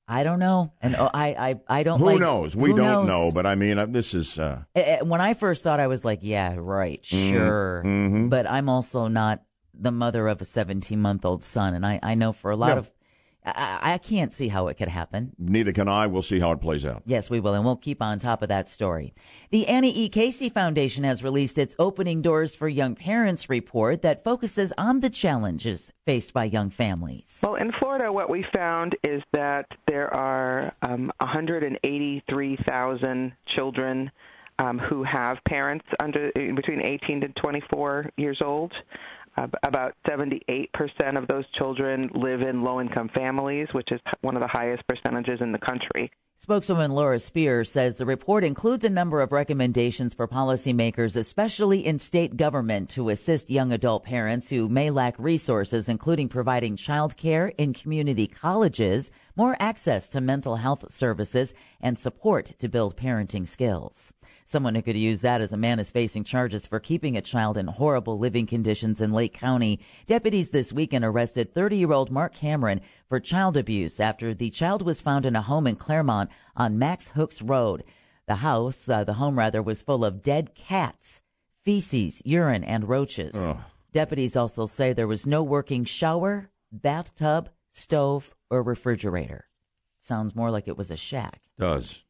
I don't know, and oh, I, I, I don't. Who like, knows? We who don't knows? know, but I mean, uh, this is. Uh, When I first thought, I was like, "Yeah, right, Mhm, sure," mhm. but I'm also not the mother of a 17 month old son, and I, I know for a lot No. of, I, I can't see how it could happen. neither can I. We'll see how it plays out. Yes, we will, and we'll keep on top of that story. The Annie E. Casey Foundation has released its Opening Doors for Young Parents report that focuses on the challenges faced by young families. Well, in Florida, what we found is that there are um, 183,000 children um, who have parents under between 18 to 24 years old. About 78% of those children live in low-income families, which is one of the highest percentages in the country. Spokeswoman Laura Spears says the report includes a number of recommendations for policymakers, especially in state government, to assist young adult parents who may lack resources, including providing child care in community colleges, more access to mental health services, and support to build parenting skills. Someone who could use that as a man is facing charges for keeping a child in horrible living conditions in Lake County. Deputies this weekend arrested 30 year old Mark Cameron for child abuse after the child was found in a home in Clermont on Max Hooks Road. The house, uh, the home rather, was full of dead cats, feces, urine, and roaches. Ugh. Deputies also say there was no working shower, bathtub, stove, or refrigerator. Sounds more like it was a shack. Does.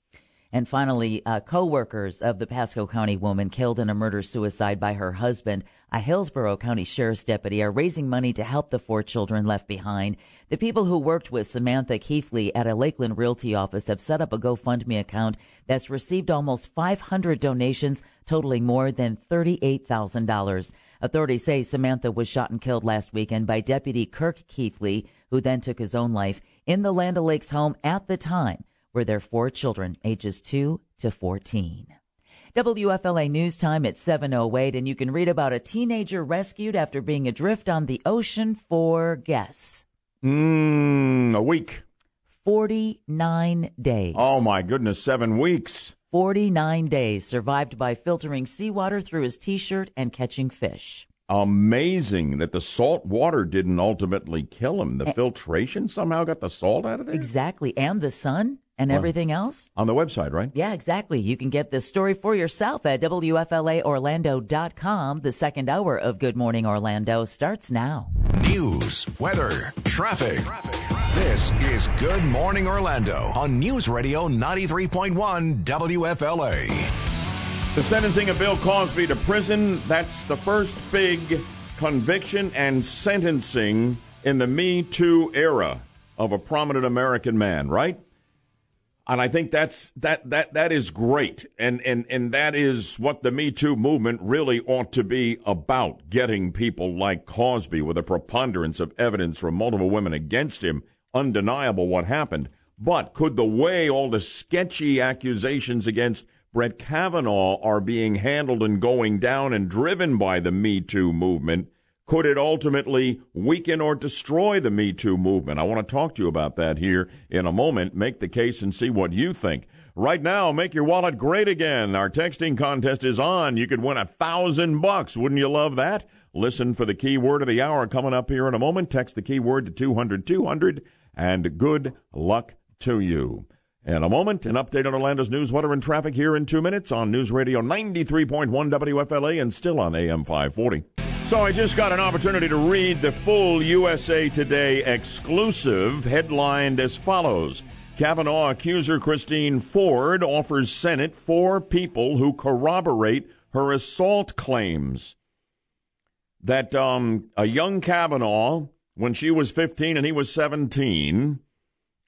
And finally, uh, co-workers of the Pasco County woman killed in a murder-suicide by her husband, a Hillsborough County Sheriff's deputy, are raising money to help the four children left behind. The people who worked with Samantha Keithley at a Lakeland Realty office have set up a GoFundMe account that's received almost 500 donations, totaling more than $38,000. Authorities say Samantha was shot and killed last weekend by Deputy Kirk Keithley, who then took his own life in the Land O'Lakes home at the time were their four children, ages 2 to 14. WFLA News Time at 7:08 and you can read about a teenager rescued after being adrift on the ocean for guess Mm, a week. 49 days. Oh my goodness, seven weeks. 49 days survived by filtering seawater through his t-shirt and catching fish. Amazing that the salt water didn't ultimately kill him. The filtration somehow got the salt out of there. Exactly. And the sun and Wow. everything else. On the website, right? Yeah, exactly. You can get this story for yourself at WFLAOrlando.com. The second hour of Good Morning Orlando starts now. News, weather, traffic. This is Good Morning Orlando on News Radio 93.1 WFLA. The sentencing of Bill Cosby to prison, that's the first big conviction and sentencing in the Me Too era of a prominent American man, right? And I think that's that that that is great, and and and that is what the Me Too movement really ought to be about: getting people like Cosby, with a preponderance of evidence from multiple women against him, undeniable what happened. But could the way all the sketchy accusations against Brett Kavanaugh are being handled and going down and driven by the Me Too movement could it ultimately weaken or destroy the Me Too movement? I want to talk to you about that here in a moment. Make the case and see what you think. Right now, make your wallet great again. Our texting contest is on. You could win a thousand bucks. Wouldn't you love that? Listen for the keyword of the hour coming up here in a moment. Text the keyword to 200 200 and good luck to you. In a moment, an update on Orlando's news, weather, and traffic here in two minutes on News Radio 93.1 WFLA and still on AM 540. So I just got an opportunity to read the full USA Today exclusive, headlined as follows. Kavanaugh accuser Christine Ford offers Senate four people who corroborate her assault claims. That um, a young Kavanaugh, when she was 15 and he was 17,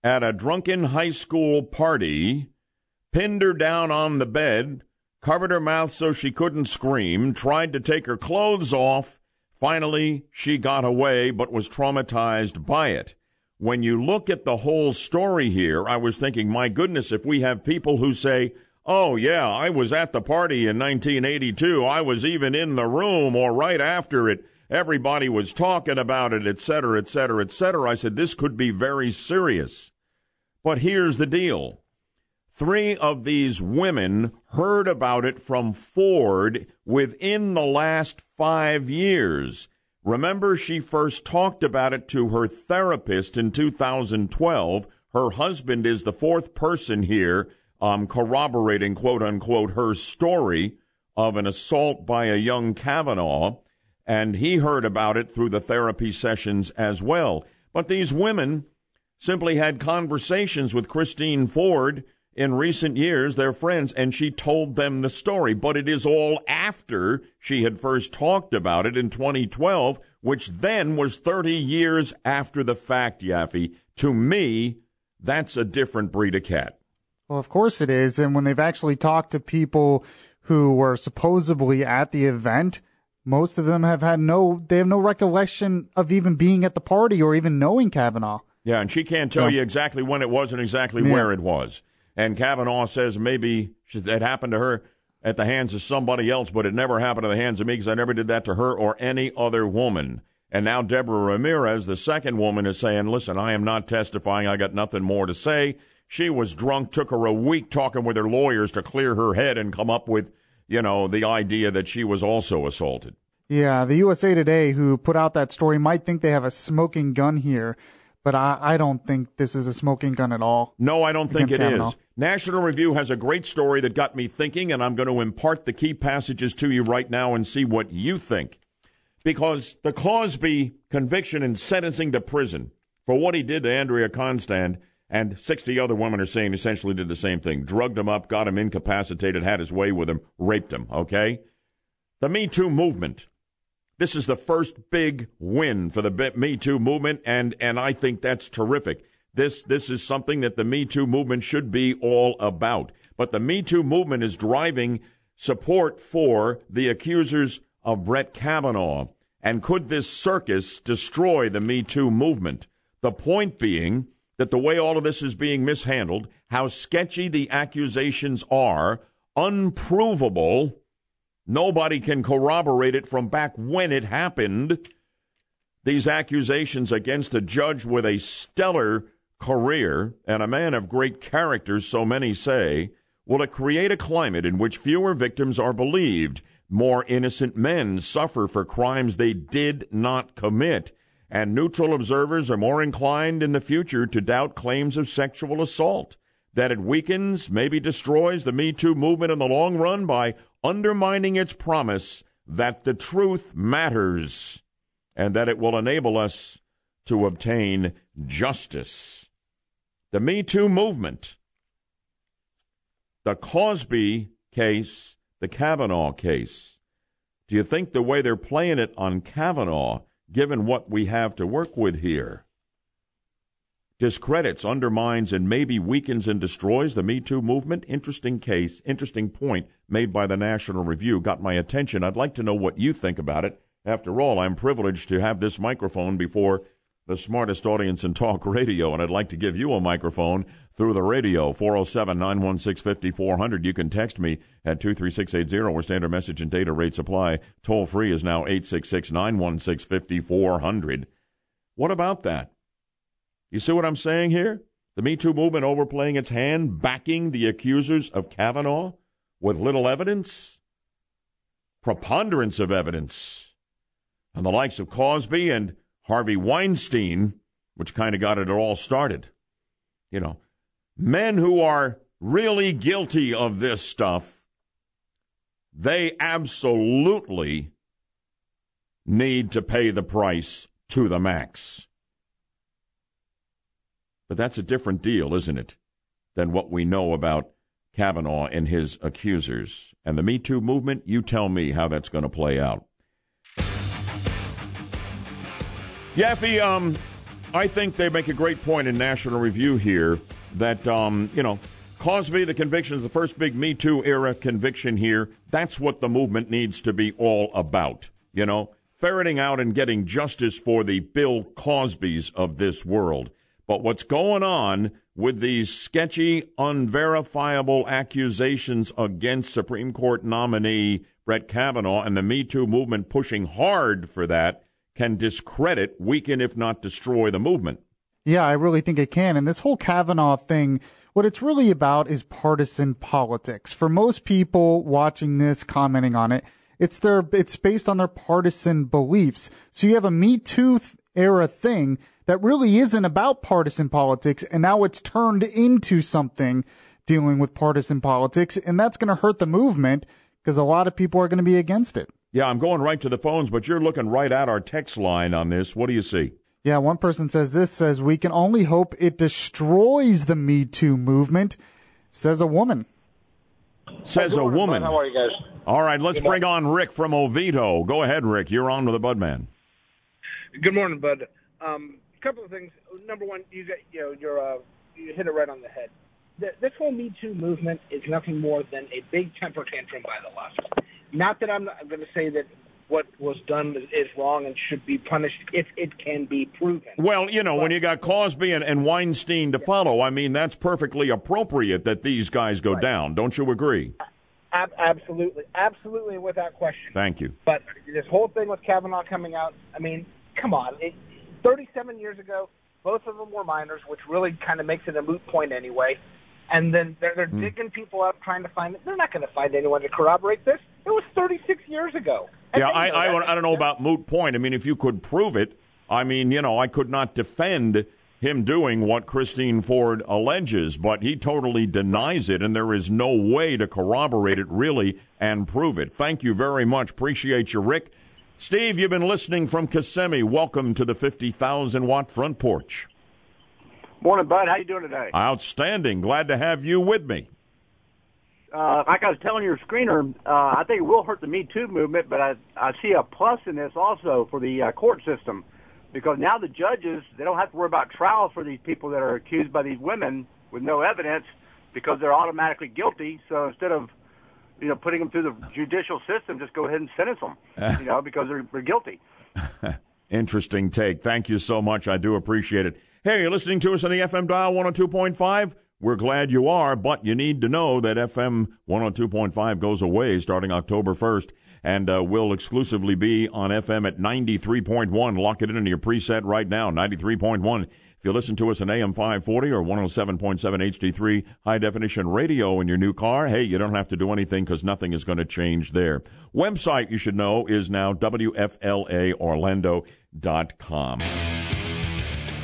at a drunken high school party, pinned her down on the bed, covered her mouth so she couldn't scream, tried to take her clothes off. Finally, she got away, but was traumatized by it. When you look at the whole story here, I was thinking, my goodness, if we have people who say, Oh, yeah, I was at the party in 1982. I was even in the room or right after it. Everybody was talking about it, et cetera, et cetera, et cetera. I said, this could be very serious. But here's the deal Three of these women heard about it from Ford within the last five years. Remember, she first talked about it to her therapist in 2012. Her husband is the fourth person here um, corroborating, quote unquote, her story of an assault by a young Kavanaugh. And he heard about it through the therapy sessions as well. But these women simply had conversations with Christine Ford in recent years, they're friends, and she told them the story. But it is all after she had first talked about it in 2012, which then was 30 years after the fact, Yaffee. To me, that's a different breed of cat. Well, of course it is. And when they've actually talked to people who were supposedly at the event, most of them have had no, they have no recollection of even being at the party or even knowing Kavanaugh. Yeah, and she can't tell so, you exactly when it was and exactly yeah. where it was. And Kavanaugh says maybe it happened to her at the hands of somebody else, but it never happened to the hands of me because I never did that to her or any other woman. And now Deborah Ramirez, the second woman, is saying, listen, I am not testifying. I got nothing more to say. She was drunk, took her a week talking with her lawyers to clear her head and come up with, you know, the idea that she was also assaulted. Yeah, the USA Today, who put out that story, might think they have a smoking gun here but I, I don't think this is a smoking gun at all. No, I don't think it Kavanaugh. is. National Review has a great story that got me thinking, and I'm going to impart the key passages to you right now and see what you think. Because the Cosby conviction and sentencing to prison for what he did to Andrea Constand and 60 other women are saying essentially did the same thing drugged him up, got him incapacitated, had his way with him, raped him, okay? The Me Too movement this is the first big win for the Me Too movement, and, and I think that's terrific. This, this is something that the Me Too movement should be all about. But the Me Too movement is driving support for the accusers of Brett Kavanaugh. And could this circus destroy the Me Too movement? The point being that the way all of this is being mishandled, how sketchy the accusations are, unprovable, Nobody can corroborate it from back when it happened. These accusations against a judge with a stellar career and a man of great character, so many say, will it create a climate in which fewer victims are believed, more innocent men suffer for crimes they did not commit, and neutral observers are more inclined in the future to doubt claims of sexual assault? That it weakens, maybe destroys the Me Too movement in the long run by undermining its promise that the truth matters and that it will enable us to obtain justice. The Me Too movement, the Cosby case, the Kavanaugh case. Do you think the way they're playing it on Kavanaugh, given what we have to work with here, discredits, undermines, and maybe weakens and destroys the Me Too movement? Interesting case, interesting point made by the National Review. Got my attention. I'd like to know what you think about it. After all, I'm privileged to have this microphone before the smartest audience in talk radio, and I'd like to give you a microphone through the radio. 407 916 5400. You can text me at 23680 where standard message and data rates apply. Toll free is now 866 916 5400. What about that? You see what I'm saying here? The Me Too movement overplaying its hand, backing the accusers of Kavanaugh with little evidence, preponderance of evidence, and the likes of Cosby and Harvey Weinstein, which kind of got it all started. You know, men who are really guilty of this stuff, they absolutely need to pay the price to the max. But that's a different deal, isn't it, than what we know about Kavanaugh and his accusers. And the Me Too movement, you tell me how that's going to play out. Yaffee, um, I think they make a great point in National Review here that, um, you know, Cosby, the conviction is the first big Me Too era conviction here. That's what the movement needs to be all about. You know, ferreting out and getting justice for the Bill Cosbys of this world. But what's going on with these sketchy, unverifiable accusations against Supreme Court nominee Brett Kavanaugh and the Me Too movement pushing hard for that can discredit, weaken, if not destroy the movement. Yeah, I really think it can. And this whole Kavanaugh thing, what it's really about is partisan politics. For most people watching this, commenting on it, it's their, it's based on their partisan beliefs. So you have a Me Too era thing that really isn't about partisan politics, and now it's turned into something dealing with partisan politics, and that's going to hurt the movement because a lot of people are going to be against it. Yeah, I'm going right to the phones, but you're looking right at our text line on this. What do you see? Yeah, one person says this says we can only hope it destroys the Me Too movement, says a woman. Says a woman. How are you guys? All right, let's bring on Rick from Oviedo. Go ahead, Rick. You're on with the Budman. Good morning, Bud. Um, couple of things. Number one, you get you know you're uh, you hit it right on the head. The, this whole Me Too movement is nothing more than a big temper tantrum by the left. Not that I'm, not going to say that what was done is wrong and should be punished if it can be proven. Well, you know, but, when you got Cosby and, and Weinstein to follow, I mean, that's perfectly appropriate that these guys go right. down. Don't you agree? Ab- absolutely, absolutely, without question. Thank you. But this whole thing with Kavanaugh coming out, I mean, come on. It, 37 years ago, both of them were minors, which really kind of makes it a moot point anyway. And then they're, they're mm. digging people up trying to find it. They're not going to find anyone to corroborate this. It was 36 years ago. And yeah, I, I, I don't know about moot point. I mean, if you could prove it, I mean, you know, I could not defend him doing what Christine Ford alleges, but he totally denies it, and there is no way to corroborate it really and prove it. Thank you very much. Appreciate you, Rick. Steve, you've been listening from Kissimmee. Welcome to the 50,000 watt front porch. Morning, Bud. How you doing today? Outstanding. Glad to have you with me. Uh, like I was telling your screener, uh, I think it will hurt the Me Too movement, but I, I see a plus in this also for the uh, court system because now the judges they don't have to worry about trials for these people that are accused by these women with no evidence because they're automatically guilty. So instead of you know, putting them through the judicial system, just go ahead and sentence them, you know, because they're, they're guilty. Interesting take. Thank you so much. I do appreciate it. Hey, you're listening to us on the FM dial 102.5. We're glad you are, but you need to know that FM 102.5 goes away starting October 1st and uh, will exclusively be on FM at 93.1. Lock it into your preset right now, 93.1 you listen to us on AM 540 or 107.7 HD3 high definition radio in your new car, hey, you don't have to do anything because nothing is going to change there. Website you should know is now WFLAOrlando.com.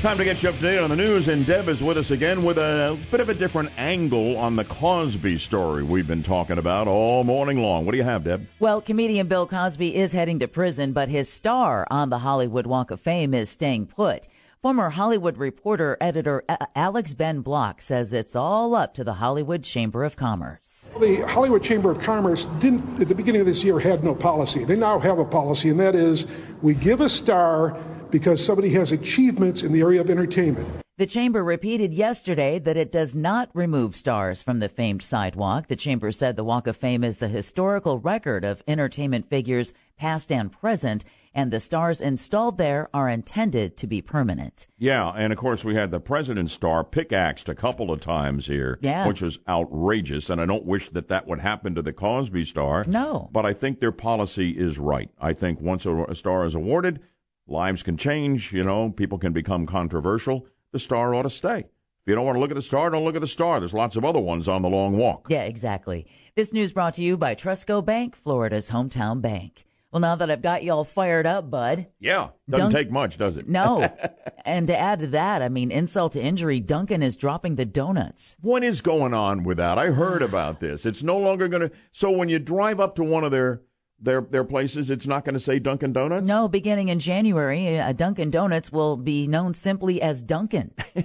Time to get you up to date on the news, and Deb is with us again with a bit of a different angle on the Cosby story we've been talking about all morning long. What do you have, Deb? Well, comedian Bill Cosby is heading to prison, but his star on the Hollywood Walk of Fame is staying put. Former Hollywood reporter editor Alex Ben Block says it's all up to the Hollywood Chamber of Commerce. The Hollywood Chamber of Commerce didn't, at the beginning of this year, had no policy. They now have a policy, and that is we give a star because somebody has achievements in the area of entertainment. The chamber repeated yesterday that it does not remove stars from the famed sidewalk. The chamber said the Walk of Fame is a historical record of entertainment figures past and present, and the stars installed there are intended to be permanent. Yeah, and of course we had the president's star pickaxed a couple of times here, Yeah. which was outrageous, and I don't wish that that would happen to the Cosby star. No. But I think their policy is right. I think once a, a star is awarded, lives can change, you know, people can become controversial. The star ought to stay. If you don't want to look at the star, don't look at the star. There's lots of other ones on the long walk. Yeah, exactly. This news brought to you by Trustco Bank, Florida's hometown bank. Well, now that I've got you all fired up, bud. Yeah, doesn't Dunk- take much, does it? No. and to add to that, I mean, insult to injury, Dunkin' is dropping the donuts. What is going on with that? I heard about this. It's no longer going to. So when you drive up to one of their their their places, it's not going to say Dunkin' Donuts. No, beginning in January, uh, Dunkin' Donuts will be known simply as Dunkin'.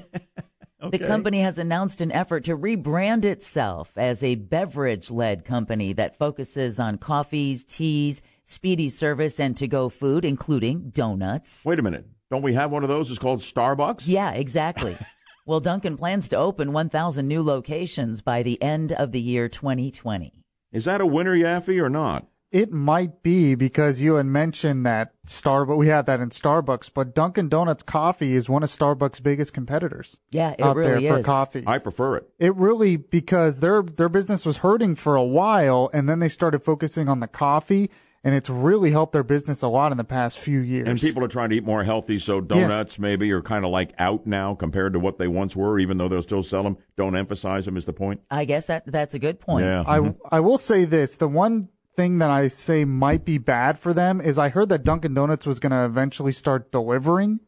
The company has announced an effort to rebrand itself as a beverage led company that focuses on coffees, teas, speedy service, and to go food, including donuts. Wait a minute. Don't we have one of those? It's called Starbucks. Yeah, exactly. well, Dunkin' plans to open 1,000 new locations by the end of the year 2020. Is that a winner, Yaffee, or not? It might be because you had mentioned that Starbucks. We had that in Starbucks, but Dunkin' Donuts coffee is one of Starbucks' biggest competitors. Yeah, it out really there for is. coffee. I prefer it. It really because their their business was hurting for a while, and then they started focusing on the coffee, and it's really helped their business a lot in the past few years. And people are trying to eat more healthy, so donuts maybe are kind of like out now compared to what they once were, even though they'll still sell them. Don't emphasize them is the point. I guess that that's a good point. Yeah. I mm-hmm. I will say this: the one thing that I say might be bad for them is I heard that Dunkin' Donuts was going to eventually start delivering,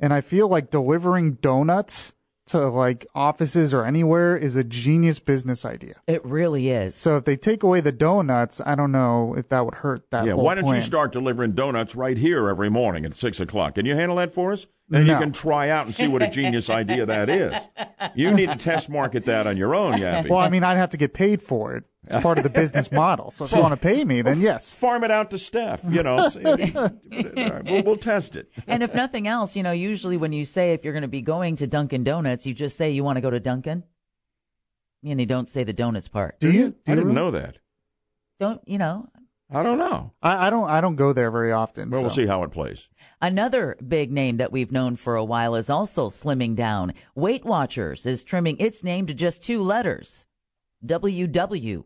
and I feel like delivering donuts to like offices or anywhere is a genius business idea. It really is. So if they take away the donuts, I don't know if that would hurt that. yeah, whole why don't you start delivering donuts right here every morning at six o'clock? Can you handle that for us? Then you can try out and see what a genius idea that is. You need to test market that on your own, Yaffee. Well, I mean, I'd have to get paid for it. It's part of the business model. So if you want to pay me, then yes. Farm it out to Steph. You know, see- we'll, we'll test it. and if nothing else, you know, usually when you say if you're going to be going to Dunkin' Donuts, you just say you want to go to Dunkin', and you don't say the donuts part. Do you? I didn't know that. Don't you know? I don't know. I, I don't. I don't go there very often. Well, we'll see how it plays. Another big name that we've known for a while is also slimming down. Weight Watchers is trimming its name to just two letters WW.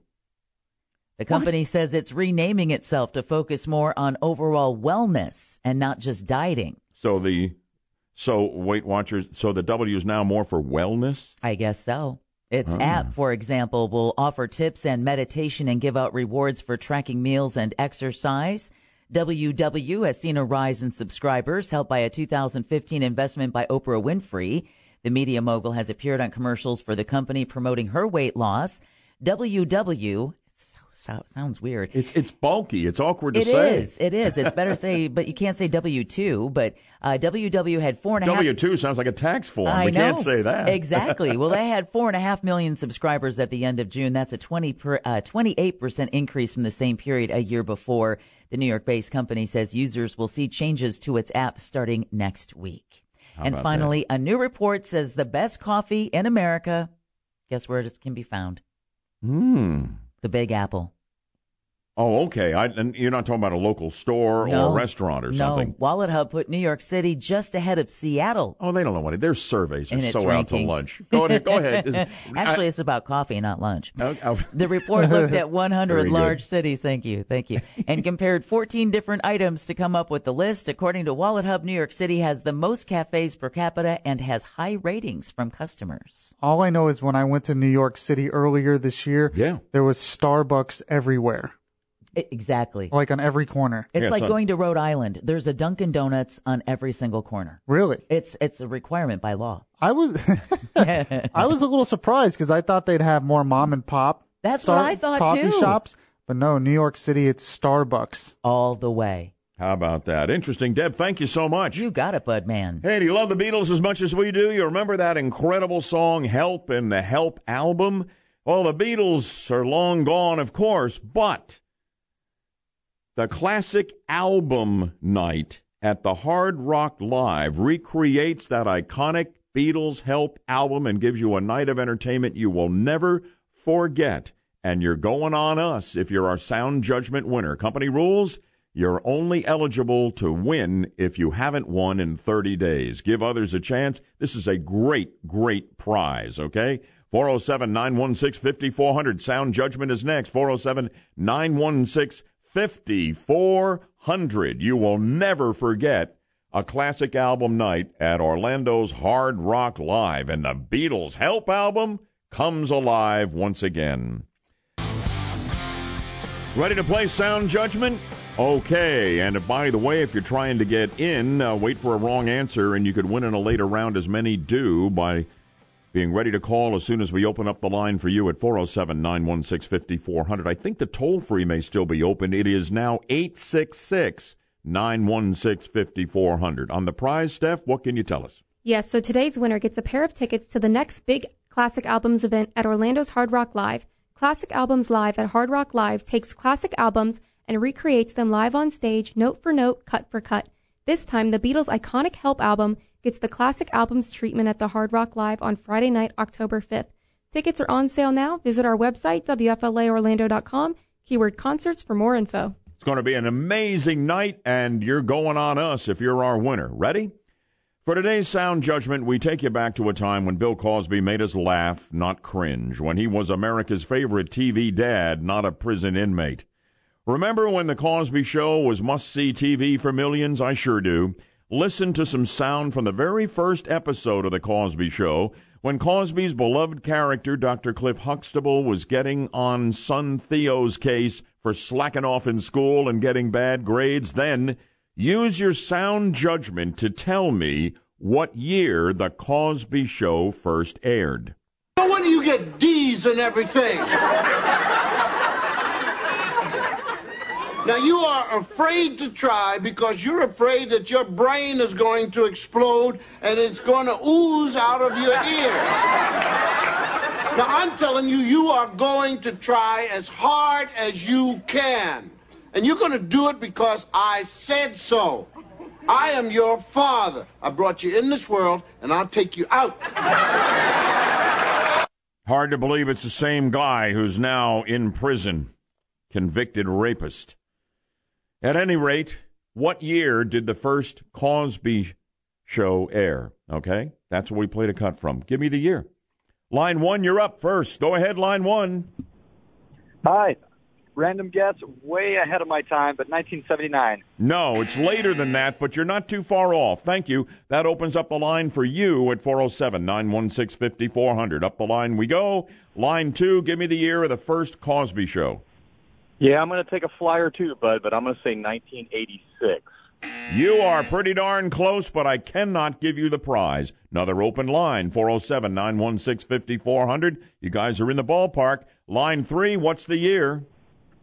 The company says it's renaming itself to focus more on overall wellness and not just dieting. So the so Weight Watchers. So the W is now more for wellness. I guess so. Its Ah. app, for example, will offer tips and meditation and give out rewards for tracking meals and exercise. WW has seen a rise in subscribers, helped by a 2015 investment by Oprah Winfrey. The media mogul has appeared on commercials for the company promoting her weight loss. WW so, so, sounds weird. It's it's bulky. It's awkward to It say. is. It is. It's better to say, but you can't say W two. But uh, WW had four and a half. W two sounds like a tax form. I we know. can't say that exactly. Well, they had four and a half million subscribers at the end of June. That's a 20 per, uh, 28% increase from the same period a year before. The New York-based company says users will see changes to its app starting next week. How and finally, a new report says the best coffee in America. Guess where it can be found? Hmm. The Big Apple. Oh, okay. I, and you're not talking about a local store or a restaurant or no. something. Wallet Hub put New York City just ahead of Seattle. Oh, they don't know what it. Their surveys are in its so out to rankings. lunch. Go ahead. Go ahead. Is- Actually, I- it's about coffee, not lunch. Oh, oh. The report looked at 100 large cities. Thank you. Thank you. And compared 14 different items to come up with the list. According to Wallet Hub, New York City has the most cafes per capita and has high ratings from customers. All I know is when I went to New York City earlier this year, Yeah. there was Starbucks everywhere, I- exactly. like on every corner. It's Yeah, like it's on- going to Rhode Island. There's a Dunkin' Donuts on every single corner. Really? It's it's a requirement by law. I was I was a little surprised because I thought they'd have more mom and pop. That's what I thought, coffee too. shops, but no, New York City, it's Starbucks. All the way. How about that? Interesting, Deb. Thank you so much. You got it, bud man. Hey, do you love the Beatles as much as we do? You remember that incredible song "Help" and the "Help" album? Well, the Beatles are long gone, of course, but the classic album night at the Hard Rock Live recreates that iconic Beatles Help album and gives you a night of entertainment you will never forget. And you're going on us if you're our sound judgment winner. Company rules you're only eligible to win if you haven't won in 30 days. Give others a chance. This is a great, great prize, okay? 407 916 5400. Sound judgment is next. 407 916 5400. You will never forget a classic album night at Orlando's Hard Rock Live, and the Beatles' Help album comes alive once again. Ready to play Sound Judgment? Okay, and by the way, if you're trying to get in, uh, wait for a wrong answer, and you could win in a later round, as many do, by being ready to call as soon as we open up the line for you at 407 916 5400. I think the toll free may still be open. It is now 866 916 5400. On the prize, Steph, what can you tell us? Yes, so today's winner gets a pair of tickets to the next big Classic Albums event at Orlando's Hard Rock Live. Classic Albums Live at Hard Rock Live takes classic albums and recreates them live on stage, note for note, cut for cut. This time, the Beatles' iconic Help album gets the classic albums treatment at the Hard Rock Live on Friday night, October 5th. Tickets are on sale now. Visit our website, WFLAOrlando.com, keyword concerts for more info. It's going to be an amazing night, and you're going on us if you're our winner. Ready? For today's sound judgment, we take you back to a time when Bill Cosby made us laugh, not cringe, when he was America's favorite TV dad, not a prison inmate. Remember when The Cosby Show was must see TV for millions? I sure do. Listen to some sound from the very first episode of The Cosby Show when Cosby's beloved character, Dr. Cliff Huxtable, was getting on son Theo's case for slacking off in school and getting bad grades. Then use your sound judgment to tell me what year The Cosby Show first aired. No wonder you get D's and everything. Now you are afraid to try because you're afraid that your brain is going to explode and it's going to ooze out of your ears. Now I'm telling you, you are going to try as hard as you can. And you're going to do it because I said so. I am your father. I brought you in this world and I'll take you out. Hard to believe it's the same guy who's now in prison, convicted rapist. At any rate, what year did the first Cosby show air? Okay, that's where we played a cut from. Give me the year. Line one, you're up first. Go ahead, line one. Hi. Random guess, way ahead of my time, but 1979. No, it's later than that, but you're not too far off. Thank you. That opens up the line for you at 407 916 5400. Up the line we go. Line two, give me the year of the first Cosby show. Yeah, I'm going to take a flyer too, bud, but I'm going to say 1986. You are pretty darn close, but I cannot give you the prize. Another open line, 407 916 5400. You guys are in the ballpark. Line three, what's the year?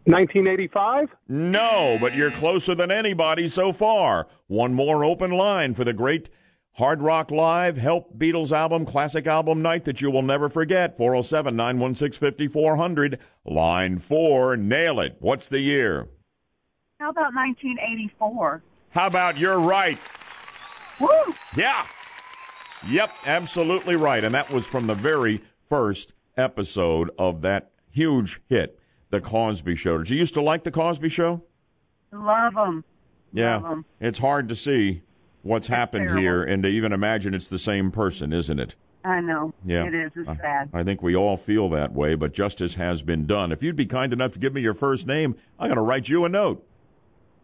1985? No, but you're closer than anybody so far. One more open line for the great Hard Rock Live Help Beatles album, classic album night that you will never forget. 407 916 5400. Line four, nail it. What's the year? How about 1984? How about you're right? Woo! Yeah. Yep, absolutely right. And that was from the very first episode of that huge hit, The Cosby Show. Did you used to like The Cosby Show? Love them. Yeah. Love 'em. It's hard to see what's happened terrible. here and to even imagine it's the same person, isn't it? I know. Yeah. It is. It's I- sad. I think we all feel that way, but justice has been done. If you'd be kind enough to give me your first name, I'm going to write you a note.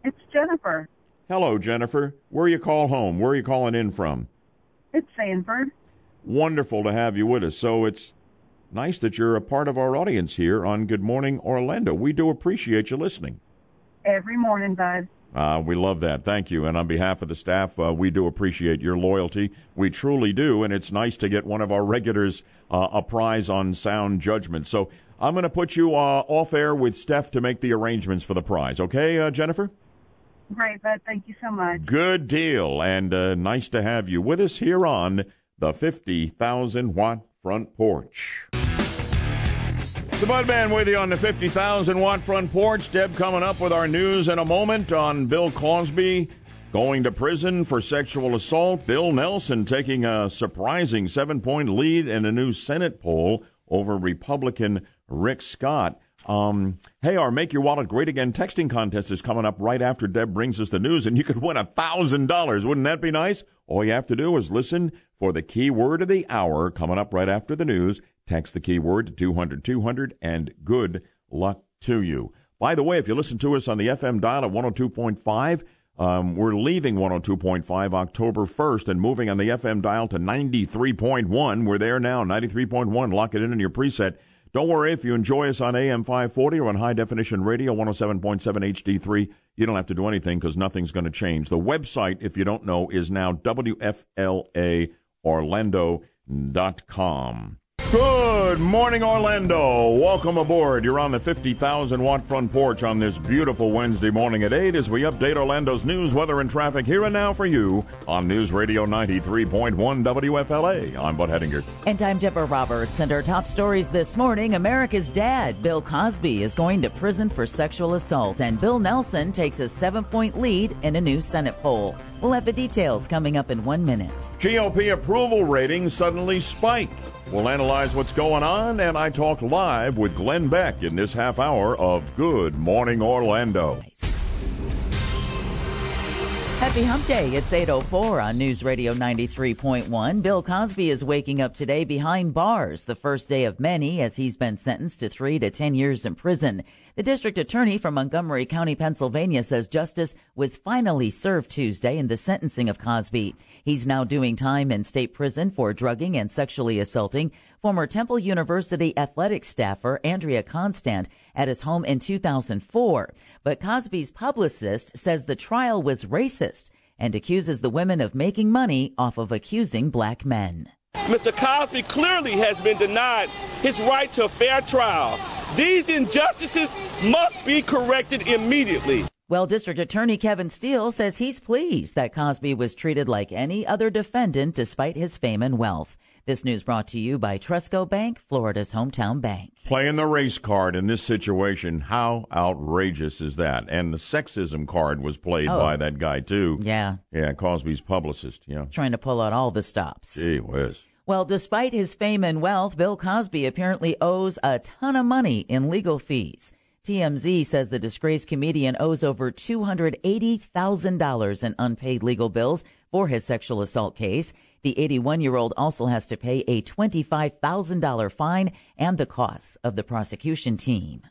It's Jennifer. Hello, Jennifer. Where you call home? Where are you calling in from? It's Sanford. Wonderful to have you with us. So it's nice that you're a part of our audience here on Good Morning Orlando. We do appreciate you listening. Every morning, bud. Uh, we love that. Thank you. And on behalf of the staff, uh, we do appreciate your loyalty. We truly do. And it's nice to get one of our regulars uh, a prize on sound judgment. So I'm going to put you uh, off air with Steph to make the arrangements for the prize. Okay, uh, Jennifer? Great, bud. Thank you so much. Good deal. And uh, nice to have you with us here on the 50,000 watt front porch. The Bud Man with you on the 50,000 watt front porch. Deb coming up with our news in a moment on Bill Cosby Going to prison for sexual assault, Bill Nelson taking a surprising seven point lead in a new Senate poll over Republican Rick Scott. Um, hey, our Make Your Wallet Great Again texting contest is coming up right after Deb brings us the news, and you could win a $1,000. Wouldn't that be nice? All you have to do is listen for the keyword of the hour coming up right after the news. Text the keyword to 200 200, and good luck to you. By the way, if you listen to us on the FM dial at 102.5, um, we're leaving 102.5 October 1st and moving on the FM dial to 93.1. We're there now, 93.1. Lock it in in your preset. Don't worry if you enjoy us on AM 540 or on high definition radio 107.7 HD3. You don't have to do anything because nothing's going to change. The website, if you don't know, is now WFLAOrlando.com. Good morning, Orlando. Welcome aboard. You're on the 50,000 watt front porch on this beautiful Wednesday morning at 8 as we update Orlando's news, weather, and traffic here and now for you on News Radio 93.1 WFLA. I'm Bud Hedinger. And I'm Deborah Roberts. And our top stories this morning America's dad, Bill Cosby, is going to prison for sexual assault, and Bill Nelson takes a seven point lead in a new Senate poll. We'll have the details coming up in one minute. GOP approval ratings suddenly spike. We'll analyze what's going on, and I talk live with Glenn Beck in this half hour of Good Morning Orlando. Happy Hump Day. It's 8.04 on News Radio 93.1. Bill Cosby is waking up today behind bars, the first day of many, as he's been sentenced to three to 10 years in prison. The district attorney from Montgomery County, Pennsylvania says justice was finally served Tuesday in the sentencing of Cosby. He's now doing time in state prison for drugging and sexually assaulting former Temple University athletics staffer Andrea Constand at his home in 2004. But Cosby's publicist says the trial was racist and accuses the women of making money off of accusing black men. Mr. Cosby clearly has been denied his right to a fair trial. These injustices must be corrected immediately. Well, District Attorney Kevin Steele says he's pleased that Cosby was treated like any other defendant despite his fame and wealth. This news brought to you by Trustco Bank, Florida's hometown bank. Playing the race card in this situation, how outrageous is that? And the sexism card was played Oh. by that guy, too. Yeah. Yeah, Cosby's publicist, yeah. Trying to pull out all the stops. Gee whiz. Well, despite his fame and wealth, Bill Cosby apparently owes a ton of money in legal fees. TMZ says the disgraced comedian owes over $280,000 in unpaid legal bills for his sexual assault case. The 81 year old also has to pay a $25,000 fine and the costs of the prosecution team.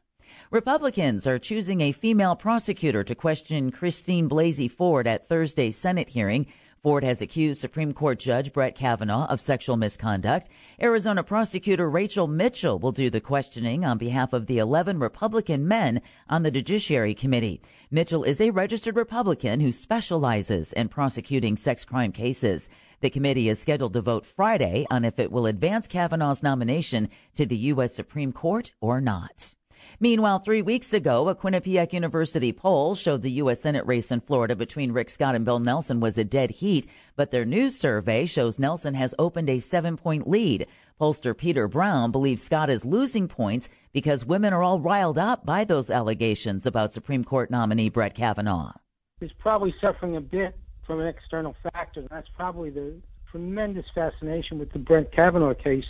Republicans are choosing a female prosecutor to question Christine Blasey Ford at Thursday's Senate hearing. Ford has accused Supreme Court Judge Brett Kavanaugh of sexual misconduct. Arizona prosecutor Rachel Mitchell will do the questioning on behalf of the 11 Republican men on the Judiciary Committee. Mitchell is a registered Republican who specializes in prosecuting sex crime cases. The committee is scheduled to vote Friday on if it will advance Kavanaugh's nomination to the U.S. Supreme Court or not. Meanwhile, three weeks ago, a Quinnipiac University poll showed the U.S. Senate race in Florida between Rick Scott and Bill Nelson was a dead heat, but their new survey shows Nelson has opened a seven point lead. Pollster Peter Brown believes Scott is losing points because women are all riled up by those allegations about Supreme Court nominee Brett Kavanaugh. is probably suffering a bit from an external factor. That's probably the tremendous fascination with the Brett Kavanaugh case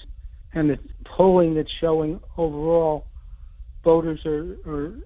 and the polling that's showing overall voters are, are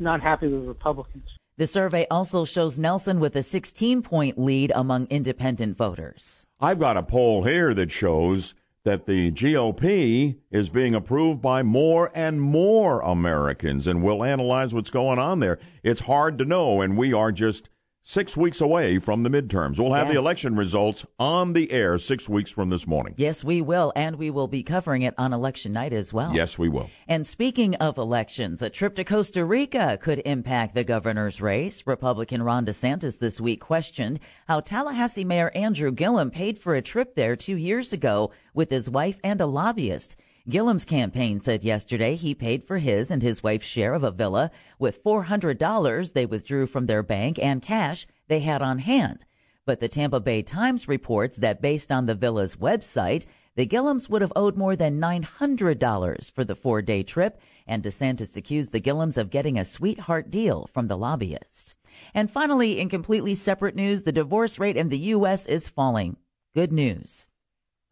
not happy with Republicans. The survey also shows Nelson with a 16 point lead among independent voters. I've got a poll here that shows that the GOP is being approved by more and more Americans, and we'll analyze what's going on there. It's hard to know, and we are just six weeks away from the midterms. We'll have Yeah. the election results on the air six weeks from this morning. Yes, we will, and we will be covering it on election night as well. Yes, we will. And speaking of elections, a trip to Costa Rica could impact the governor's race. Republican Ron DeSantis this week questioned how Tallahassee Mayor Andrew Gillum paid for a trip there two years ago with his wife and a lobbyist. Gillum's campaign said yesterday he paid for his and his wife's share of a villa with $400 they withdrew from their bank and cash they had on hand. But the Tampa Bay Times reports that based on the villa's website, the Gillums would have owed more than $900 for the four day trip, and DeSantis accused the Gillums of getting a sweetheart deal from the lobbyist. And finally, in completely separate news, the divorce rate in the U.S. is falling. Good news.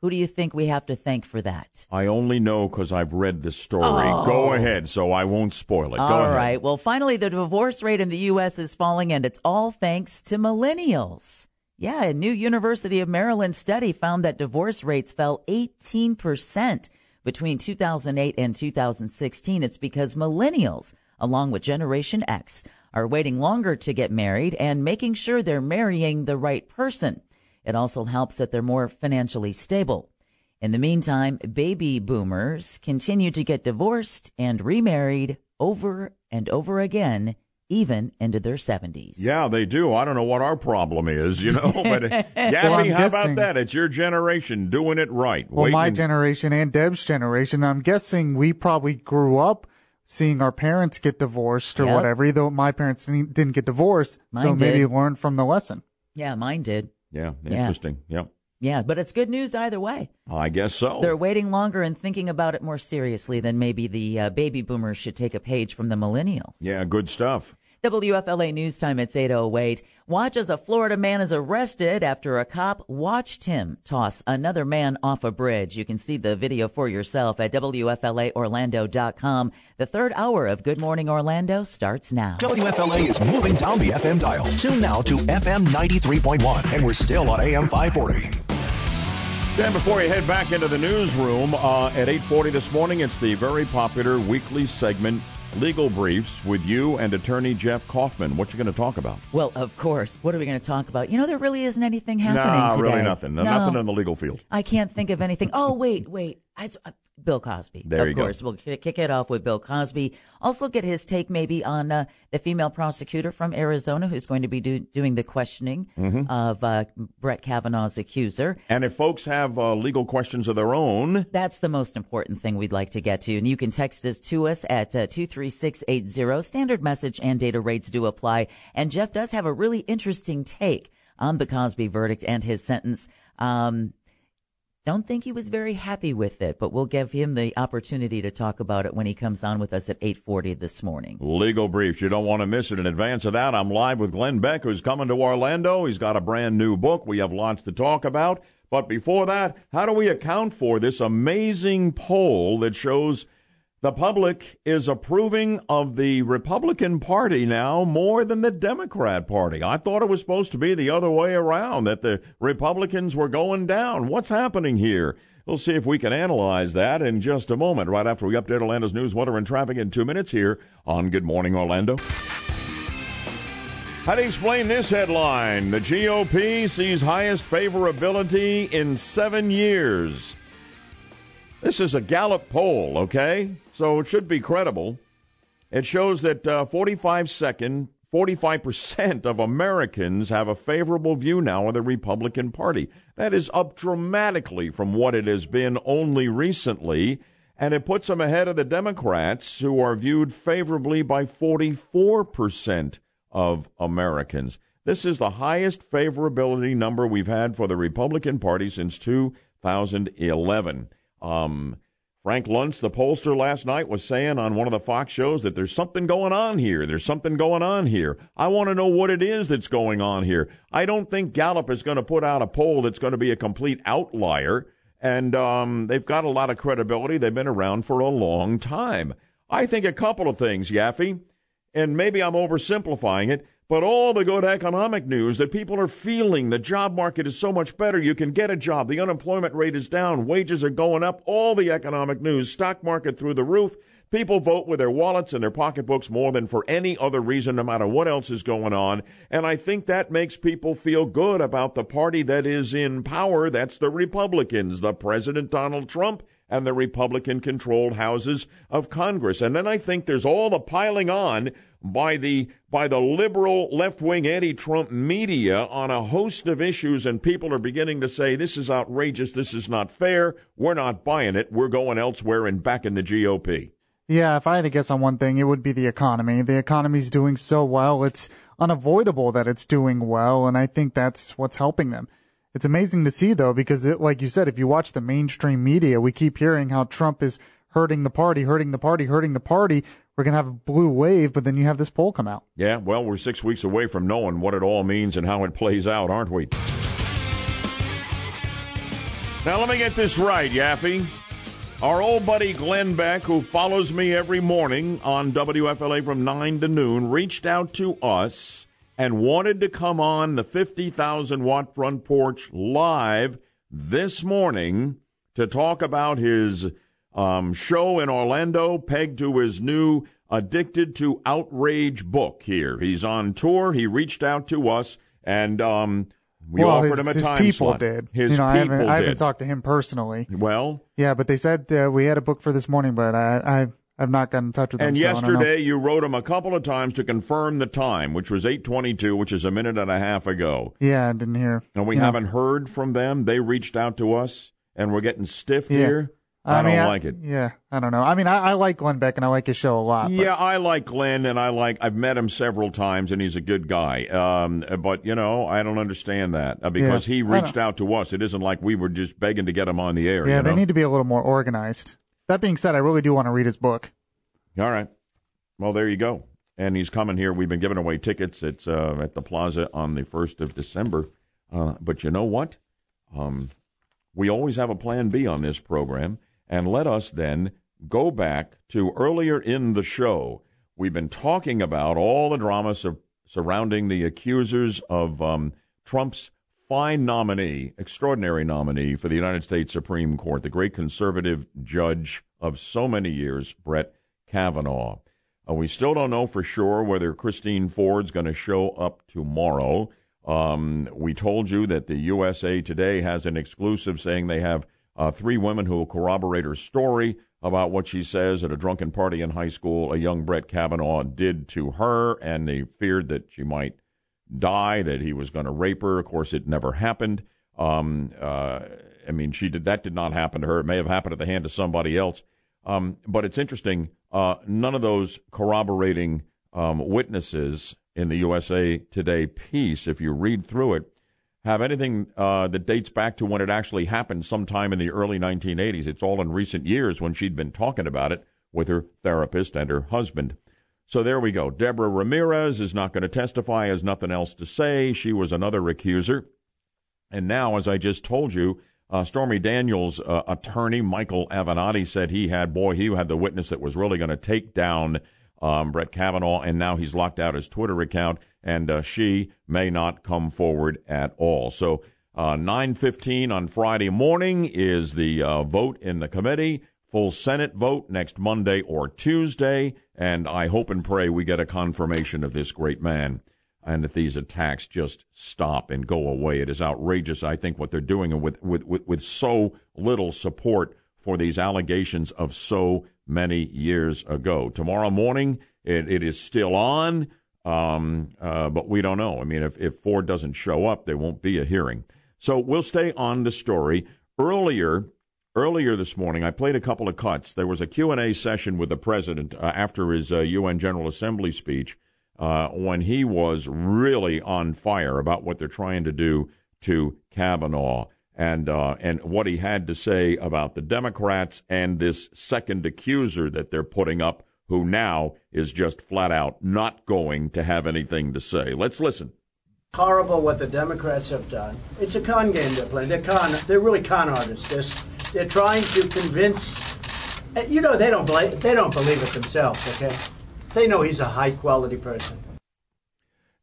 Who do you think we have to thank for that? I only know because I've read the story. Oh. Go ahead, so I won't spoil it. Go All ahead. right. Well, finally, the divorce rate in the U.S. is falling, and it's all thanks to millennials. Yeah, a new University of Maryland study found that divorce rates fell 18% between 2008 and 2016. It's because millennials, along with Generation X, are waiting longer to get married and making sure they're marrying the right person. It also helps that they're more financially stable. In the meantime, baby boomers continue to get divorced and remarried over and over again, even into their 70s. Yeah, they do. I don't know what our problem is, you know. But uh, Well, I'm how about that? It's your generation doing it right. Well, my generation and Deb's generation, I'm guessing we probably grew up seeing our parents get divorced or Yep. whatever, though my parents didn't didn't get divorced. so Mine maybe did. learn from the lesson. Yeah, mine did. Yeah, Yeah. interesting. Yep. Yeah, but it's good news either way. I guess so. They're waiting longer and thinking about it more seriously than maybe the uh, baby boomers should take a page from the millennials. Yeah, good stuff. WFLA News Time, it's 808. Watch as a Florida man is arrested after a cop watched him toss another man off a bridge. You can see the video for yourself at WFLAOrlando.com. The third hour of Good Morning Orlando starts now. WFLA is moving down the FM dial. Tune now to FM 93.1, and we're still on AM 540. Dan, before you head back into the newsroom uh, at 8:40 this morning, it's the very popular weekly segment Legal Briefs with you and attorney Jeff Kaufman. What you going to talk about? Well, of course. What are we going to talk about? You know, there really isn't anything happening nah, today. really nothing. No. Nothing in the legal field. I can't think of anything. Oh, wait, wait. I, uh, Bill Cosby. There of you go. course. We'll kick it off with Bill Cosby. Also, get his take maybe on uh, the female prosecutor from Arizona who's going to be do- doing the questioning Mhm. of uh, Brett Kavanaugh's accuser. And if folks have uh, legal questions of their own, That's the most important thing we'd like to get to. And you can text us to us at uh, 23680. Standard message and data rates do apply. And Jeff does have a really interesting take on the Cosby verdict and his sentence. Um, don't think he was very happy with it, but we'll give him the opportunity to talk about it when he comes on with us at 840 this morning. legal briefs. You don't want to miss it. In advance of that, I'm live with Glenn Beck, who's coming to Orlando. He's got a brand new book. We have lots to talk about. But before that, how do we account for this amazing poll that shows the public is approving of the Republican Party now more than the Democrat Party? I thought it was supposed to be the other way around, that the Republicans were going down. What's happening here? We'll see if we can analyze that in just a moment, right after we update Orlando's news, weather, and traffic in two minutes here on Good Morning Orlando. How do you explain this headline? The GOP sees highest favorability in seven years. This is a Gallup poll, okay? So it should be credible. It shows that uh, 45 second, 45% of Americans have a favorable view now of the Republican Party. That is up dramatically from what it has been only recently, and it puts them ahead of the Democrats, who are viewed favorably by 44% of Americans. This is the highest favorability number we've had for the Republican Party since 2011. Um, Frank Luntz, the pollster last night, was saying on one of the Fox shows that there's something going on here. There's something going on here. I want to know what it is that's going on here. I don't think Gallup is going to put out a poll that's going to be a complete outlier. And um, they've got a lot of credibility. They've been around for a long time. I think a couple of things, Yaffee, and maybe I'm oversimplifying it, but all the good economic news that people are feeling the job market is so much better. You can get a job. The unemployment rate is down. Wages are going up. All the economic news, stock market through the roof. People vote with their wallets and their pocketbooks more than for any other reason, no matter what else is going on. And I think that makes people feel good about the party that is in power. That's the Republicans, the President Donald Trump and the Republican controlled houses of Congress. And then I think there's all the piling on by the by the liberal left-wing anti-Trump media on a host of issues and people are beginning to say this is outrageous, this is not fair, we're not buying it, we're going elsewhere and back in the GOP. Yeah, if I had to guess on one thing, it would be the economy. The economy's doing so well, it's unavoidable that it's doing well, and I think that's what's helping them. It's amazing to see though, because it, like you said, if you watch the mainstream media, we keep hearing how Trump is hurting the party, hurting the party, hurting the party. we're gonna have a blue wave, but then you have this poll come out. Yeah, well, we're six weeks away from knowing what it all means and how it plays out, aren't we? Now, let me get this right, Yaffee. Our old buddy Glenn Beck, who follows me every morning on WFLA from 9 to noon, reached out to us and wanted to come on the 50,000 watt front porch live this morning to talk about his um, show in Orlando pegged to his new Addicted to Outrage book here. He's on tour. He reached out to us and um, we well, offered his, him a his time people slot. did. His you know, I people haven't, I haven't did. talked to him personally. Well, Yeah, but they said uh, we had a book for this morning, but I, I I've not gotten in touch with them. and so I know. yesterday you wrote him a couple of times to confirm the time, which was 8:22, which is a minute and a half ago. yeah, I didn't hear. And we Yeah. haven't heard from them. They reached out to us, and we're getting stiffed Yeah. here. I, mean, don't like it. Yeah, I don't know. I mean, I, I like Glenn Beck and I like his show a lot. but- Yeah, I like Glenn, and I like. I've met him several times, and he's a good guy. Um, but you know, I don't understand that uh, because Yeah, he reached out to us. It isn't like we were just begging to get him on the air. yeah, you they need to be a little more organized. That being said, I really do want to read his book. All right. Well, there you go. And he's coming here. We've been giving away tickets. It's uh, at the Plaza on the first of December. Uh, but you know what? Um, we always have a plan B on this program. And let us then go back to earlier in the show. We've been talking about all the drama sur- surrounding the accusers of um, Trump's fine nominee, extraordinary nominee for the United States Supreme Court, the great conservative judge of so many years, Brett Kavanaugh. Uh, we still don't know for sure whether Christine Ford's going to show up tomorrow. Um, we told you that the USA Today has an exclusive saying they have uh, three women who will corroborate her story about what she says at a drunken party in high school a young Brett Kavanaugh did to her, and they feared that she might die, that he was going to rape her. Of course, it never happened. Um, uh, I mean, she did that did not happen to her. It may have happened at the hand of somebody else. Um, but it's interesting. Uh, none of those corroborating um, witnesses in the USA Today piece, if you read through it, have anything uh, that dates back to when it actually happened sometime in the early 1980s. It's all in recent years when she'd been talking about it with her therapist and her husband. So there we go. Deborah Ramirez is not going to testify, has nothing else to say. She was another accuser. And now, as I just told you, uh, Stormy Daniels' uh, attorney, Michael Avenatti, said he had, boy, he had the witness that was really going to take down um, Brett Kavanaugh, and now he's locked out his Twitter account, and uh, she may not come forward at all. So, uh, 9.15 on Friday morning is the uh, vote in the committee. Full Senate vote next Monday or Tuesday, and I hope and pray we get a confirmation of this great man and that these attacks just stop and go away. It is outrageous, I think, what they're doing with, with, with, with so little support for these allegations of so many years ago. Tomorrow morning, it, it is still on, um, uh, but we don't know. I mean, if, if Ford doesn't show up, there won't be a hearing. So we'll stay on the story. Earlier, earlier this morning, I played a couple of cuts. There was a Q&A session with the president uh, after his uh, UN General Assembly speech uh, when he was really on fire about what they're trying to do to Kavanaugh and uh, and what he had to say about the Democrats and this second accuser that they're putting up, who now is just flat out not going to have anything to say. Let's listen. Horrible what the Democrats have done. It's a con game they're playing. They're con. They're really con artists. They're, they're trying to convince. uh, You know, they don't believe. They don't believe it themselves. Okay, they know he's a high quality person.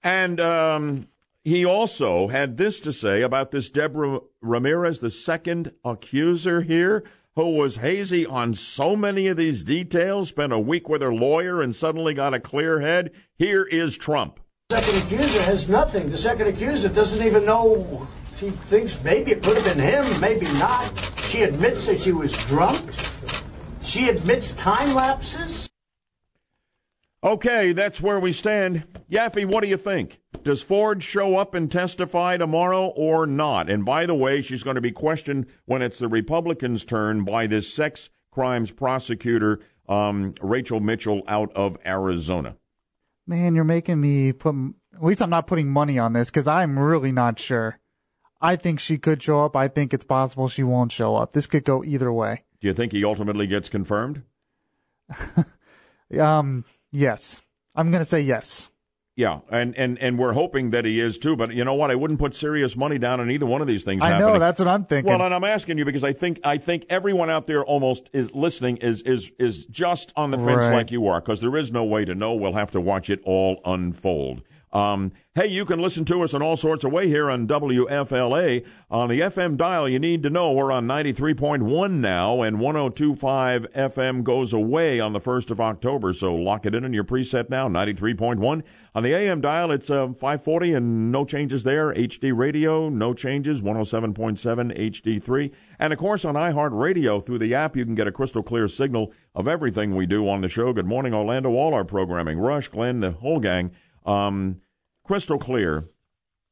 And um, he also had this to say about this Deborah Ramirez, the second accuser here, who was hazy on so many of these details, spent a week with her lawyer, and suddenly got a clear head. Here is Trump. The second accuser has nothing. The second accuser doesn't even know. She thinks maybe it could have been him, maybe not. She admits that she was drunk. She admits time lapses. Okay, that's where we stand. Yaffee, what do you think? Does Ford show up and testify tomorrow or not? And by the way, she's going to be questioned when it's the Republicans' turn by this sex crimes prosecutor, um, Rachel Mitchell, out of Arizona. Man, you're making me put. At least I'm not putting money on this because I'm really not sure. I think she could show up. I think it's possible she won't show up. This could go either way. Do you think he ultimately gets confirmed? Um, yes. I'm going to say yes. Yeah, and, and, and we're hoping that he is too. But you know what? I wouldn't put serious money down on either one of these things. I happening. know that's what I'm thinking. Well, and I'm asking you because I think I think everyone out there almost is listening is is is just on the fence Right. like you are because there is no way to know. We'll have to watch it all unfold. Um, hey, you can listen to us in all sorts of way here on WFLA on the FM dial. You need to know we're on 93.1 now, and 102.5 FM goes away on the first of October. So lock it in in your preset now. 93.1 on the AM dial. It's uh, 540 and no changes there. HD radio, no changes. 107.7 HD3, and of course on iHeartRadio through the app, you can get a crystal clear signal of everything we do on the show. Good morning, Orlando. All our programming, Rush, Glenn, the whole gang. Um, crystal clear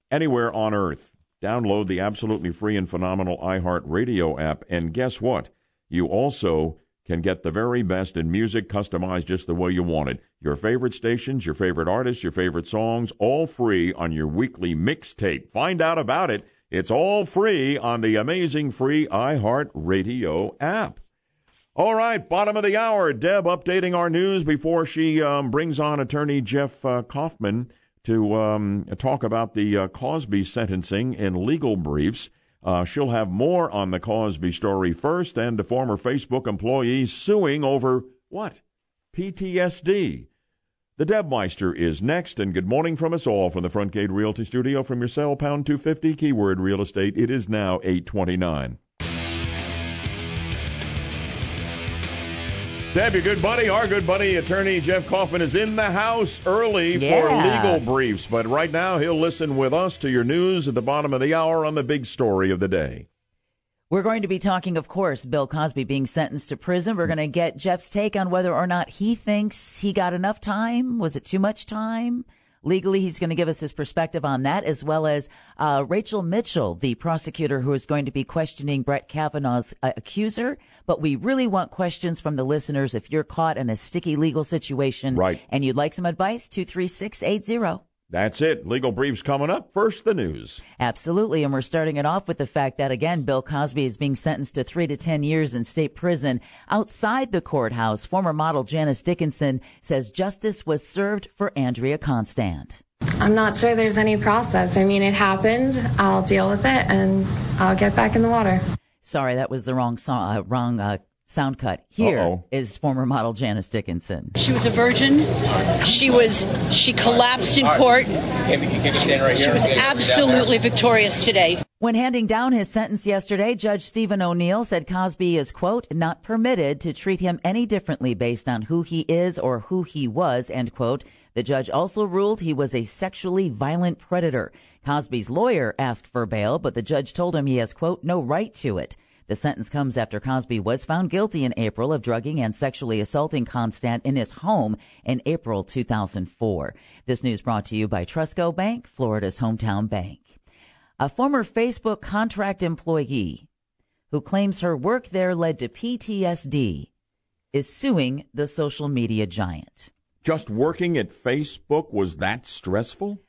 anywhere on earth. Download the absolutely free and phenomenal iHeartRadio app. And guess what? You also can get the very best in music customized just the way you want it. Your favorite stations, your favorite artists, your favorite songs, all free on your weekly mixtape. Find out about it. It's all free on the amazing free iHeartRadio app. All right, bottom of the hour. Deb updating our news before she um, brings on attorney Jeff uh, Kaufman to um, talk about the uh, Cosby sentencing in legal briefs. Uh, she'll have more on the Cosby story first, and the former Facebook employee suing over what? PTSD. The Debmeister is next, and good morning from us all from the Front Gate Realty Studio from your cell pound 250 keyword real estate. It is now 829. Deb, your good buddy, our good buddy, attorney Jeff Kaufman is in the house early for legal briefs, but right now he'll listen with us to your news at the bottom of the hour on the big story of the day. We're going to be talking, of course, Bill Cosby being sentenced to prison. We're going to get Jeff's take on whether or not he thinks he got enough time. Was it too much time? Legally, he's going to give us his perspective on that, as well as uh, Rachel Mitchell, the prosecutor who is going to be questioning Brett Kavanaugh's uh, accuser. But we really want questions from the listeners. If you're caught in a sticky legal situation Right. and you'd like some advice, 23680. That's it. Legal briefs coming up. First, the news. Absolutely. And we're starting it off with the fact that, again, Bill Cosby is being sentenced to three to 10 years in state prison outside the courthouse. Former model Janice Dickinson says justice was served for Andrea Constand. I'm not sure there's any process. I mean, it happened. I'll deal with it and I'll get back in the water. Sorry, that was the wrong song, uh, wrong uh, sound cut. Here is Uh-oh. former model Janice Dickinson. She was a virgin. She was she collapsed in court. She was absolutely victorious today. When handing down his sentence yesterday, Judge Steven O'Neill said Cosby is, quote, not permitted to treat him any differently based on who he is or who he was, end quote. The judge also ruled he was a sexually violent predator. Cosby's lawyer asked for bail, but the judge told him he has, quote, no right to it. The sentence comes after Cosby was found guilty in April of drugging and sexually assaulting Constand in his home in April 2004. This news brought to you by Trustco Bank, Florida's hometown bank. A former Facebook contract employee who claims her work there led to PTSD is suing the social media giant. Just working at Facebook was that stressful?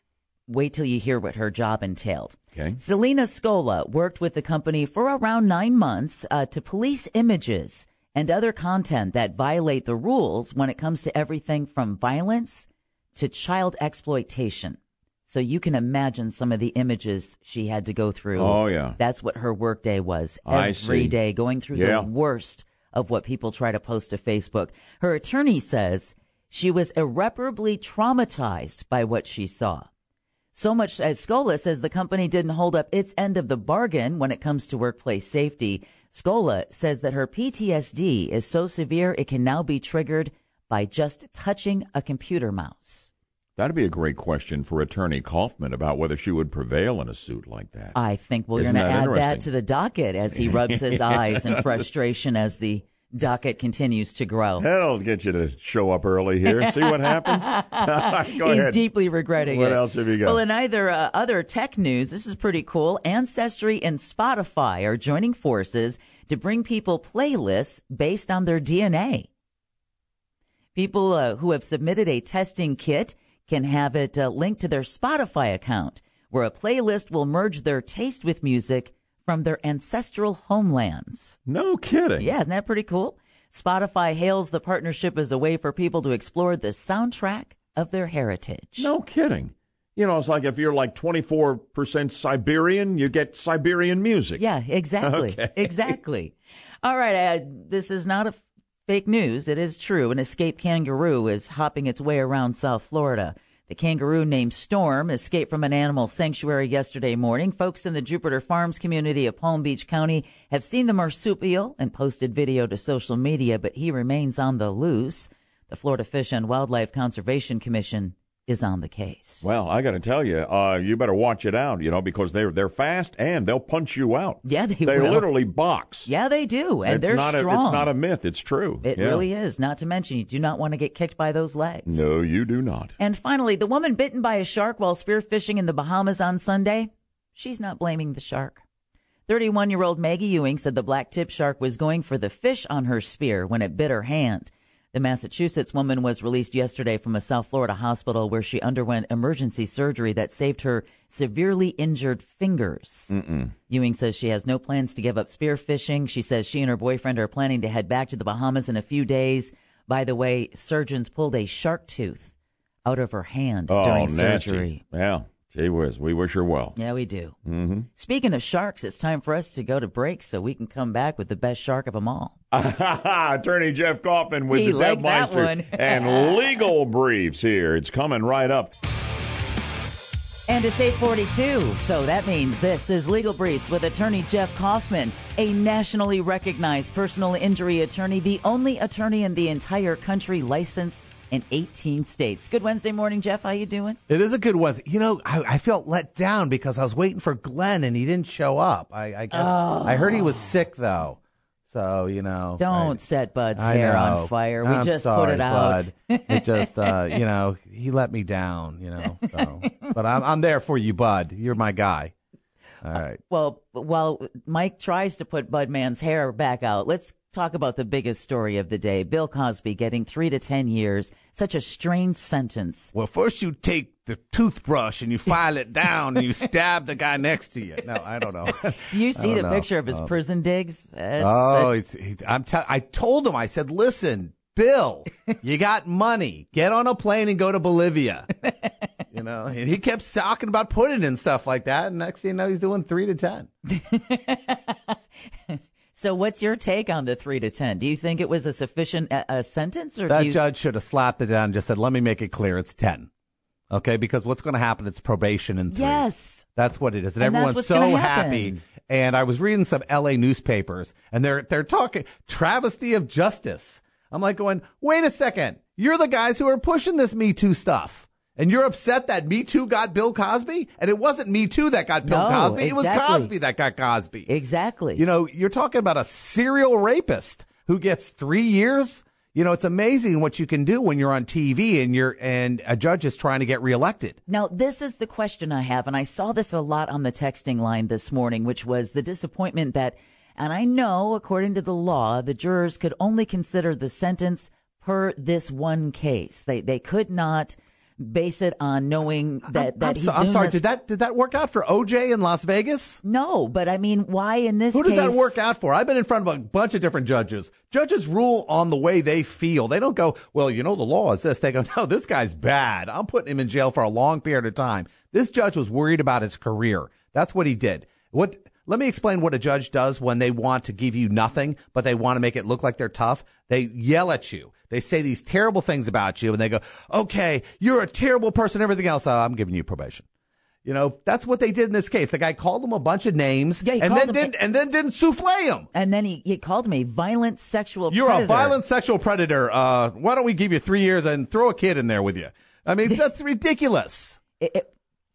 Wait till you hear what her job entailed. Okay. Selena Scola worked with the company for around nine months uh, to police images and other content that violate the rules when it comes to everything from violence to child exploitation. So you can imagine some of the images she had to go through. Oh, yeah. That's what her workday was every day, going through Yeah. the worst of what people try to post to Facebook. Her attorney says she was irreparably traumatized by what she saw. So much as Scola says the company didn't hold up its end of the bargain when it comes to workplace safety. Scola says that her PTSD is so severe it can now be triggered by just touching a computer mouse. That'd be a great question for Attorney Kaufman about whether she would prevail in a suit like that. I think we're going to add that to the docket as he rubs his eyes in frustration as the docket continues to grow. That'll get you to show up early here. See what happens. Go He's ahead. deeply regretting What it. else have you got? Well, in either uh, other tech news, this is pretty cool. Ancestry and Spotify are joining forces to bring people playlists based on their DNA. People uh, who have submitted a testing kit can have it uh, linked to their Spotify account, where a playlist will merge their taste with music from their ancestral homelands. No kidding. Yeah, isn't that pretty cool? Spotify hails the partnership as a way for people to explore the soundtrack of their heritage. No kidding. You know, it's like if you're like 24% Siberian, you get Siberian music. Yeah, exactly. Okay. Exactly. All right. Uh, this is not a f- fake news. It is true. An escaped kangaroo is hopping its way around South Florida. The kangaroo named Storm escaped from an animal sanctuary yesterday morning. Folks in the Jupiter Farms community of Palm Beach County have seen the marsupial and posted video to social media, but he remains on the loose. The Florida Fish and Wildlife Conservation Commission is on the case. Well, I got to tell you, uh, you better watch it out, you know, because they're they're fast and they'll punch you out. Yeah, they They will. literally box. Yeah, they do, and it's they're not strong. A, it's not a myth. It's true. It Yeah. really is. Not to mention, you do not want to get kicked by those legs. No, you do not. And finally, the woman bitten by a shark while spearfishing in the Bahamas on Sunday, she's not blaming the shark. 31 year old Maggie Ewing said the black tip shark was going for the fish on her spear when it bit her hand. The Massachusetts woman was released yesterday from a South Florida hospital where she underwent emergency surgery that saved her severely injured fingers. Mm-mm. Ewing says she has no plans to give up spearfishing. She says she and her boyfriend are planning to head back to the Bahamas in a few days. By the way, surgeons pulled a shark tooth out of her hand Oh, during nasty. surgery. Yeah, gee whiz, we wish her well. Yeah, we do. Mm-hmm. Speaking of sharks, it's time for us to go to break so we can come back with the best shark of them all. Attorney Jeff Kaufman with He the liked that and legal briefs here. It's coming right up. And it's 842, so that means this is Legal Briefs with attorney Jeff Kaufman, a nationally recognized personal injury attorney, the only attorney in the entire country licensed in 18 states. Good Wednesday morning, Jeff. How you doing? It is a good one. You know, I, I felt let down because I was waiting for Glenn and he didn't show up. I, I guess Oh. I heard he was sick though, so you know. Don't set Bud's I hair know. on fire. We I'm just sorry, put it out. Bud. It just, uh, you know, he let me down. You know, so. but I'm I'm there for you, Bud. You're my guy. All right. Well, while Mike tries to put Budman's hair back out, let's talk about the biggest story of the day. Bill Cosby getting three to 10 years. Such a strange sentence. Well, first you take the toothbrush and you file it down and you stab the guy next to you. No, I don't know. Do you see the know. picture of his Oh. prison digs? It's- oh, it's, he, I'm. T- I told him. I said, "Listen, Bill, you got money. Get on a plane and go to Bolivia." you know, and he kept talking about Putin and stuff like that. And next thing you know, he's doing three to ten. So, what's your take on the three to ten? Do you think it was a sufficient uh, uh, sentence, or That you, judge should have slapped it down and just said, "Let me make it clear, it's ten. Okay, because what's going to happen? It's probation in three. yes, That's what it is. And, And everyone's so happy. And I was reading some LA newspapers and they're they're talking travesty of justice. I'm like going, wait a second. You're the guys who are pushing this Me Too stuff. And you're upset that Me Too got Bill Cosby? And it wasn't Me Too that got Bill No, Cosby. It was. Cosby that got Cosby. exactly. You know, you're talking about a serial rapist who gets three years. You know, it's amazing what you can do when you're on TV and you're and a judge is trying to get reelected. Now, this is the question I have, and I saw this a lot on the texting line this morning, which was the disappointment that, and I know, according to the law, the jurors could only consider the sentence per this one case. They they could not base it on knowing that that I'm, so- I'm sorry. this- Did that did that work out for OJ in Las Vegas? No, but I mean, why in this Who does that work out for? I've been in front of a bunch of different judges. Judges rule on the way they feel. They don't go, well, you know, the law is this. They go, no, this guy's bad. I'm putting him in jail for a long period of time. This judge was worried about his career. That's what he did. What? Let me explain what a judge does when they want to give you nothing, but they want to make it look like they're tough. They yell at you. They say these terrible things about you and they go, okay, you're a terrible person, everything else. Oh, I'm giving you probation. You know, that's what they did in this case. The guy called them a bunch of names Yeah, and then didn't and then didn't souffle him. And then he, he called me violent sexual. You're predator. a violent sexual predator. Uh, why don't we give you three years and throw a kid in there with you? I mean, that's ridiculous. Is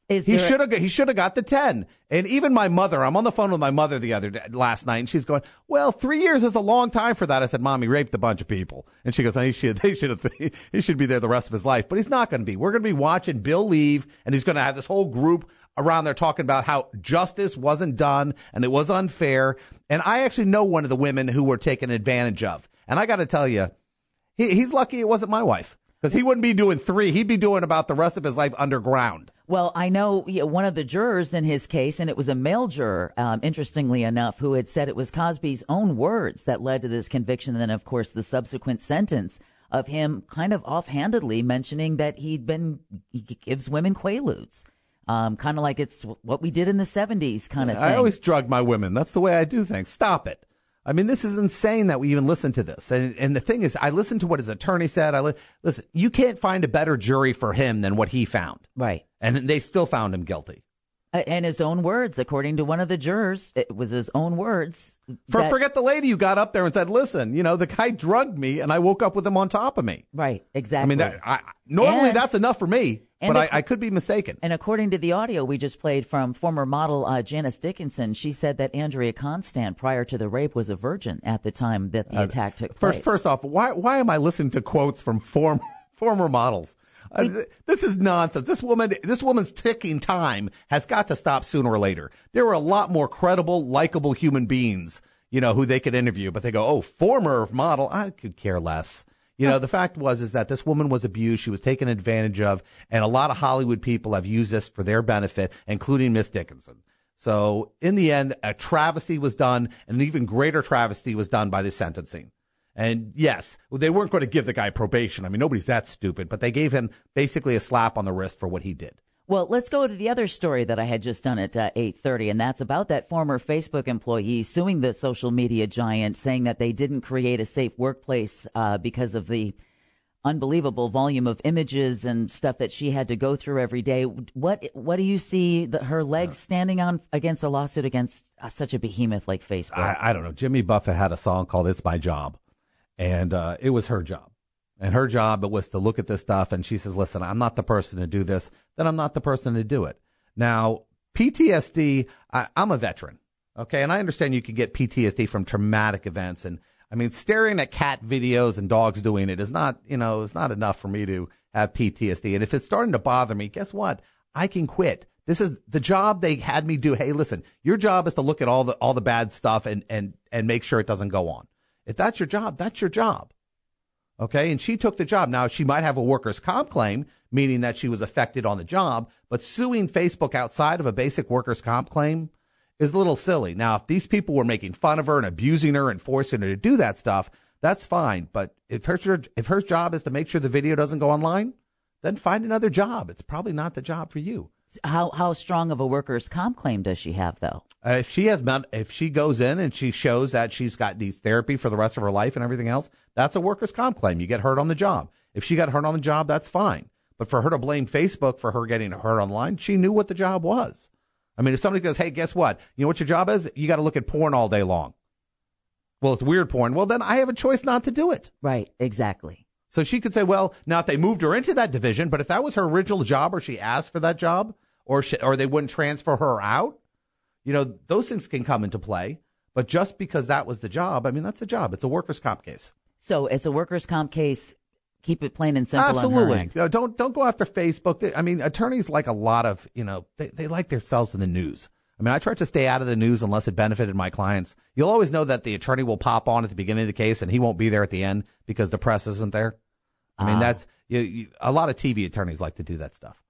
he should have he should have got the ten. And even my mother, I'm on the phone with my mother the other day, last night, and she's going, "Well, three years is a long time for that." I said, "Mommy raped a bunch of people," and she goes, "He should they should have he should be there the rest of his life." But he's not going to be. We're going to be watching Bill leave, and he's going to have this whole group around there talking about how justice wasn't done and it was unfair. And I actually know one of the women who were taken advantage of, and I got to tell you, he, he's lucky it wasn't my wife. Because he wouldn't be doing three. He'd be doing about the rest of his life underground. Well, I know one of the jurors in his case, and it was a male juror, um, interestingly enough, who had said it was Cosby's own words that led to this conviction. And then, of course, the subsequent sentence of him kind of offhandedly mentioning that he'd been, he gives women quaaludes. Um, kind of like it's what we did in the 70s kind of thing. I always drug my women. That's the way I do things. Stop it. I mean, this is insane that we even listen to this. And, and the thing is, I listened to what his attorney said. I li- listen, you can't find a better jury for him than what he found. Right. And they still found him guilty. Uh, and his own words, according to one of the jurors, it was his own words. For, that- forget the lady who got up there and said, listen, you know, the guy drugged me and I woke up with him on top of me. Right, exactly. I mean, that, I, normally And- that's enough for me, but I, I could be mistaken. And according to the audio we just played from former model uh, Janice Dickinson, she said that Andrea Constand, prior to the rape, was a virgin at the time that the attack took place. First, first off, why why am I listening to quotes from form, former models? Uh, th- this is nonsense. This woman, this woman's ticking time has got to stop sooner or later. There are a lot more credible, likable human beings, you know, who they could interview, but they go, "Oh, former model." I could care less. You know, the fact was is that this woman was abused. She was taken advantage of, and a lot of Hollywood people have used this for their benefit, including Miss Dickinson. So in the end, a travesty was done, and an even greater travesty was done by the sentencing. And yes, they weren't going to give the guy probation. I mean, nobody's that stupid, but they gave him basically a slap on the wrist for what he did. Well, let's go to the other story that I had just done at uh, 8:30 and that's about that former Facebook employee suing the social media giant saying that they didn't create a safe workplace uh, because of the unbelievable volume of images and stuff that she had to go through every day. What what do you see the, her legs standing on against a lawsuit against uh, such a behemoth like Facebook? I, I don't know. Jimmy Buffett had a song called "It's My Job," and uh, it was her job. And her job it was to look at this stuff, and she says, "Listen, I'm not the person to do this. Then I'm not the person to do it." Now, PTSD. I, I'm a veteran, okay, and I understand you can get PTSD from traumatic events, and I mean, staring at cat videos and dogs doing it is not, you know, it's not enough for me to have PTSD. And if it's starting to bother me, guess what? I can quit. This is the job they had me do. Hey, listen, your job is to look at all the all the bad stuff and and and make sure it doesn't go on. If that's your job, that's your job. Okay. And she took the job. Now she might have a workers' comp claim, meaning that she was affected on the job, but suing Facebook outside of a basic workers' comp claim is a little silly. Now, if these people were making fun of her and abusing her and forcing her to do that stuff, that's fine. But if her if her job is to make sure the video doesn't go online, then find another job. It's probably not the job for you. How how strong of a workers' comp claim does she have though? Uh, if she has met, if she goes in and she shows that she's got needs therapy for the rest of her life and everything else, that's a workers' comp claim. You get hurt on the job. If she got hurt on the job, that's fine. But for her to blame Facebook for her getting hurt online, she knew what the job was. I mean, if somebody goes, "Hey, guess what? You know what your job is? You got to look at porn all day long." Well, it's weird porn. Well, then I have a choice not to do it. Right, exactly. So she could say, well, now if they moved her into that division, but if that was her original job or she asked for that job or she, or they wouldn't transfer her out, you know, those things can come into play. But just because that was the job, I mean, that's the job. It's a workers' comp case. So it's a workers' comp case. Keep it plain and simple. Absolutely. Don't don't go after Facebook. They, I mean, attorneys like a lot of you know they, they like themselves in the news. I mean, I try to stay out of the news unless it benefited my clients. You'll always know that the attorney will pop on at the beginning of the case and he won't be there at the end because the press isn't there. I mean, Ah. that's you, you, a lot of TV attorneys like to do that stuff.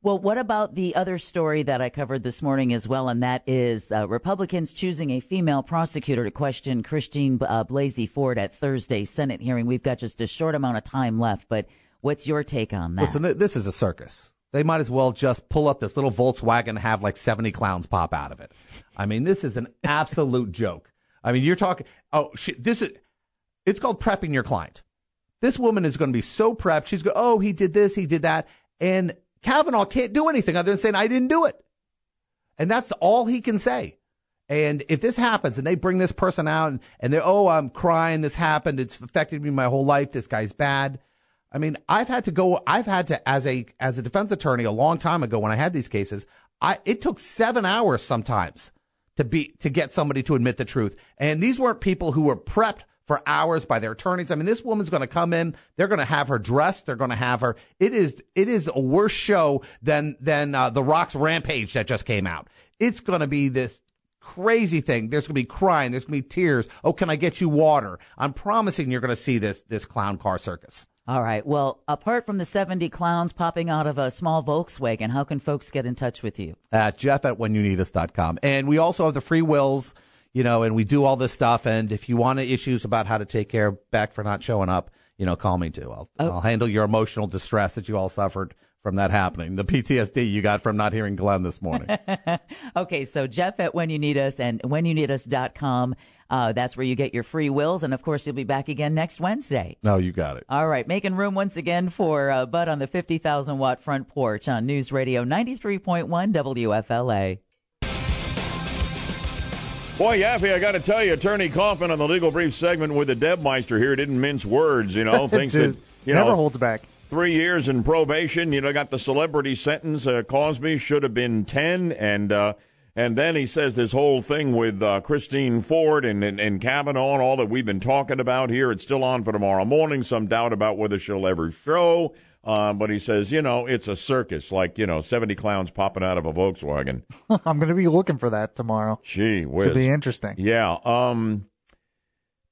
Well, what about the other story that I covered this morning as well, and that is uh, Republicans choosing a female prosecutor to question Christine uh, Blasey Ford at Thursday's Senate hearing. We've got just a short amount of time left, but what's your take on that? Listen, th- this is a circus. They might as well just pull up this little Volkswagen and have like 70 clowns pop out of it. I mean, this is an absolute joke. I mean, you're talking, oh, shit, this is, it's called prepping your client. This woman is going to be so prepped. She's going, oh, he did this, he did that. And Kavanaugh can't do anything other than saying, I didn't do it. And that's all he can say. And if this happens and they bring this person out and, and they're, oh, I'm crying, this happened, it's affected me my whole life, this guy's bad. I mean, I've had to go, I've had to, as a, as a defense attorney a long time ago when I had these cases, I, it took seven hours sometimes to be, to get somebody to admit the truth. And these weren't people who were prepped for hours by their attorneys. I mean, this woman's going to come in. They're going to have her dressed. They're going to have her. It is, it is a worse show than, than, uh, The Rock's Rampage that just came out. It's going to be this crazy thing. There's going to be crying. There's going to be tears. Oh, can I get you water? I'm promising you're going to see this, this clown car circus. All right. Well, apart from the 70 clowns popping out of a small Volkswagen, how can folks get in touch with you? At jeff at whenyouneedus.com. And we also have the free wills, you know, and we do all this stuff. And if you want issues about how to take care of back for not showing up, you know, call me too. I'll, Oh. I'll handle your emotional distress that you all suffered from that happening. The PTSD you got from not hearing Glenn this morning. Okay, so Jeff at When You Need Us and whenyouneedus.com. Uh, that's where you get your free wills. And of course, you'll be back again next Wednesday. no, you got it. All right, making room once again for uh, Bud on the 50,000 watt front porch on News Radio 93.1 WFLA. Boy, Yaffee, I got to tell you, Attorney Kaufman on the legal brief segment with the Debmeister here didn't mince words. You know, thinks that you Never know holds back. three years in probation. You know, got the celebrity sentence. Uh, Cosby should have been ten, and uh, and then he says this whole thing with uh, Christine Ford and, and and Kavanaugh and all that we've been talking about here. It's still on for tomorrow morning. Some doubt about whether she'll ever show. Uh, but he says, you know, it's a circus, like you know, seventy clowns popping out of a Volkswagen. I'm going to be looking for that tomorrow. Gee whiz. Should be interesting. Yeah. Um,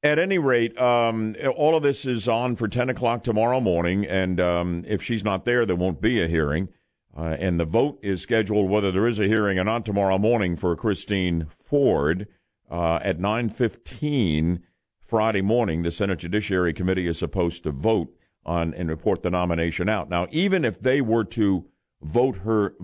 at any rate, um, all of this is on for 10 o'clock tomorrow morning. And um, if she's not there, there won't be a hearing. Uh, and the vote is scheduled, whether there is a hearing or not, tomorrow morning for Christine Ford uh, at 9.15 Friday morning. The Senate Judiciary Committee is supposed to vote on and report the nomination out. Now, even if they were to vote her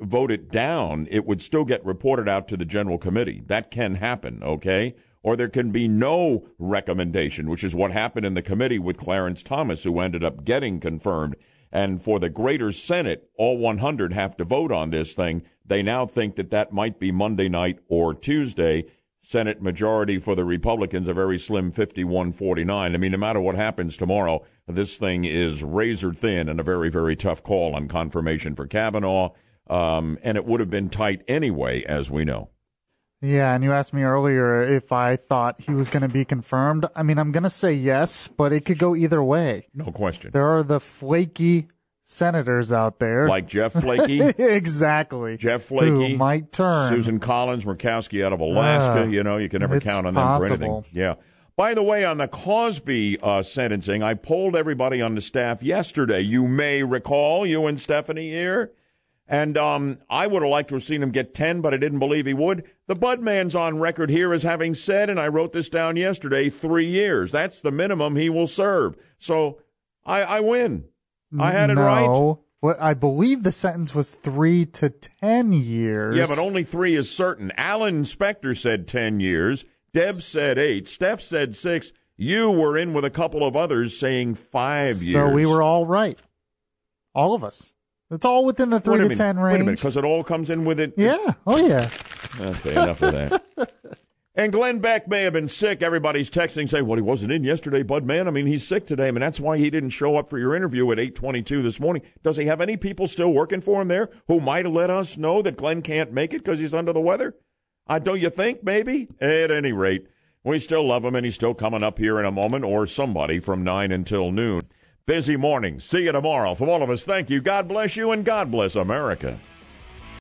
vote it down, it would still get reported out to the general committee. That can happen, okay? Or there can be no recommendation, which is what happened in the committee with Clarence Thomas, who ended up getting confirmed. And for the greater Senate, all 100 have to vote on this thing. They now think that that might be Monday night or Tuesday. Senate majority for the Republicans, a very slim 51 49. I mean, no matter what happens tomorrow, this thing is razor thin and a very, very tough call on confirmation for Kavanaugh. Um, and it would have been tight anyway, as we know. Yeah, and you asked me earlier if I thought he was going to be confirmed. I mean, I'm going to say yes, but it could go either way. No question. There are the flaky senators out there. Like Jeff Flakey. exactly. Jeff Flakey Who might turn. Susan Collins, Murkowski out of Alaska. Uh, you know, you can never count on them for anything. Yeah. By the way, on the Cosby uh, sentencing, I polled everybody on the staff yesterday. You may recall, you and Stephanie here. And um, I would have liked to have seen him get 10, but I didn't believe he would. The Budman's on record here as having said, and I wrote this down yesterday, three years. That's the minimum he will serve. So I, I win. I had it no. right. Well, I believe the sentence was three to ten years. Yeah, but only three is certain. Alan Spector said 10 years. Deb said eight. Steph said six. You were in with a couple of others saying five years. So we were all right. All of us. It's all within the three to minute. ten Wait a range. minute, because it all comes in with it. Yeah. Oh yeah. Okay, enough of that. And Glenn Beck may have been sick. Everybody's texting saying, "Well, he wasn't in yesterday, Bud man. I mean, he's sick today. I mean, that's why he didn't show up for your interview at 8:22 this morning. Does he have any people still working for him there who might let us know that Glenn can't make it because he's under the weather? Uh, don't you think? Maybe. At any rate, we still love him, and he's still coming up here in a moment, or somebody from nine until noon. Busy morning. See you tomorrow. From all of us, thank you. God bless you, and God bless America.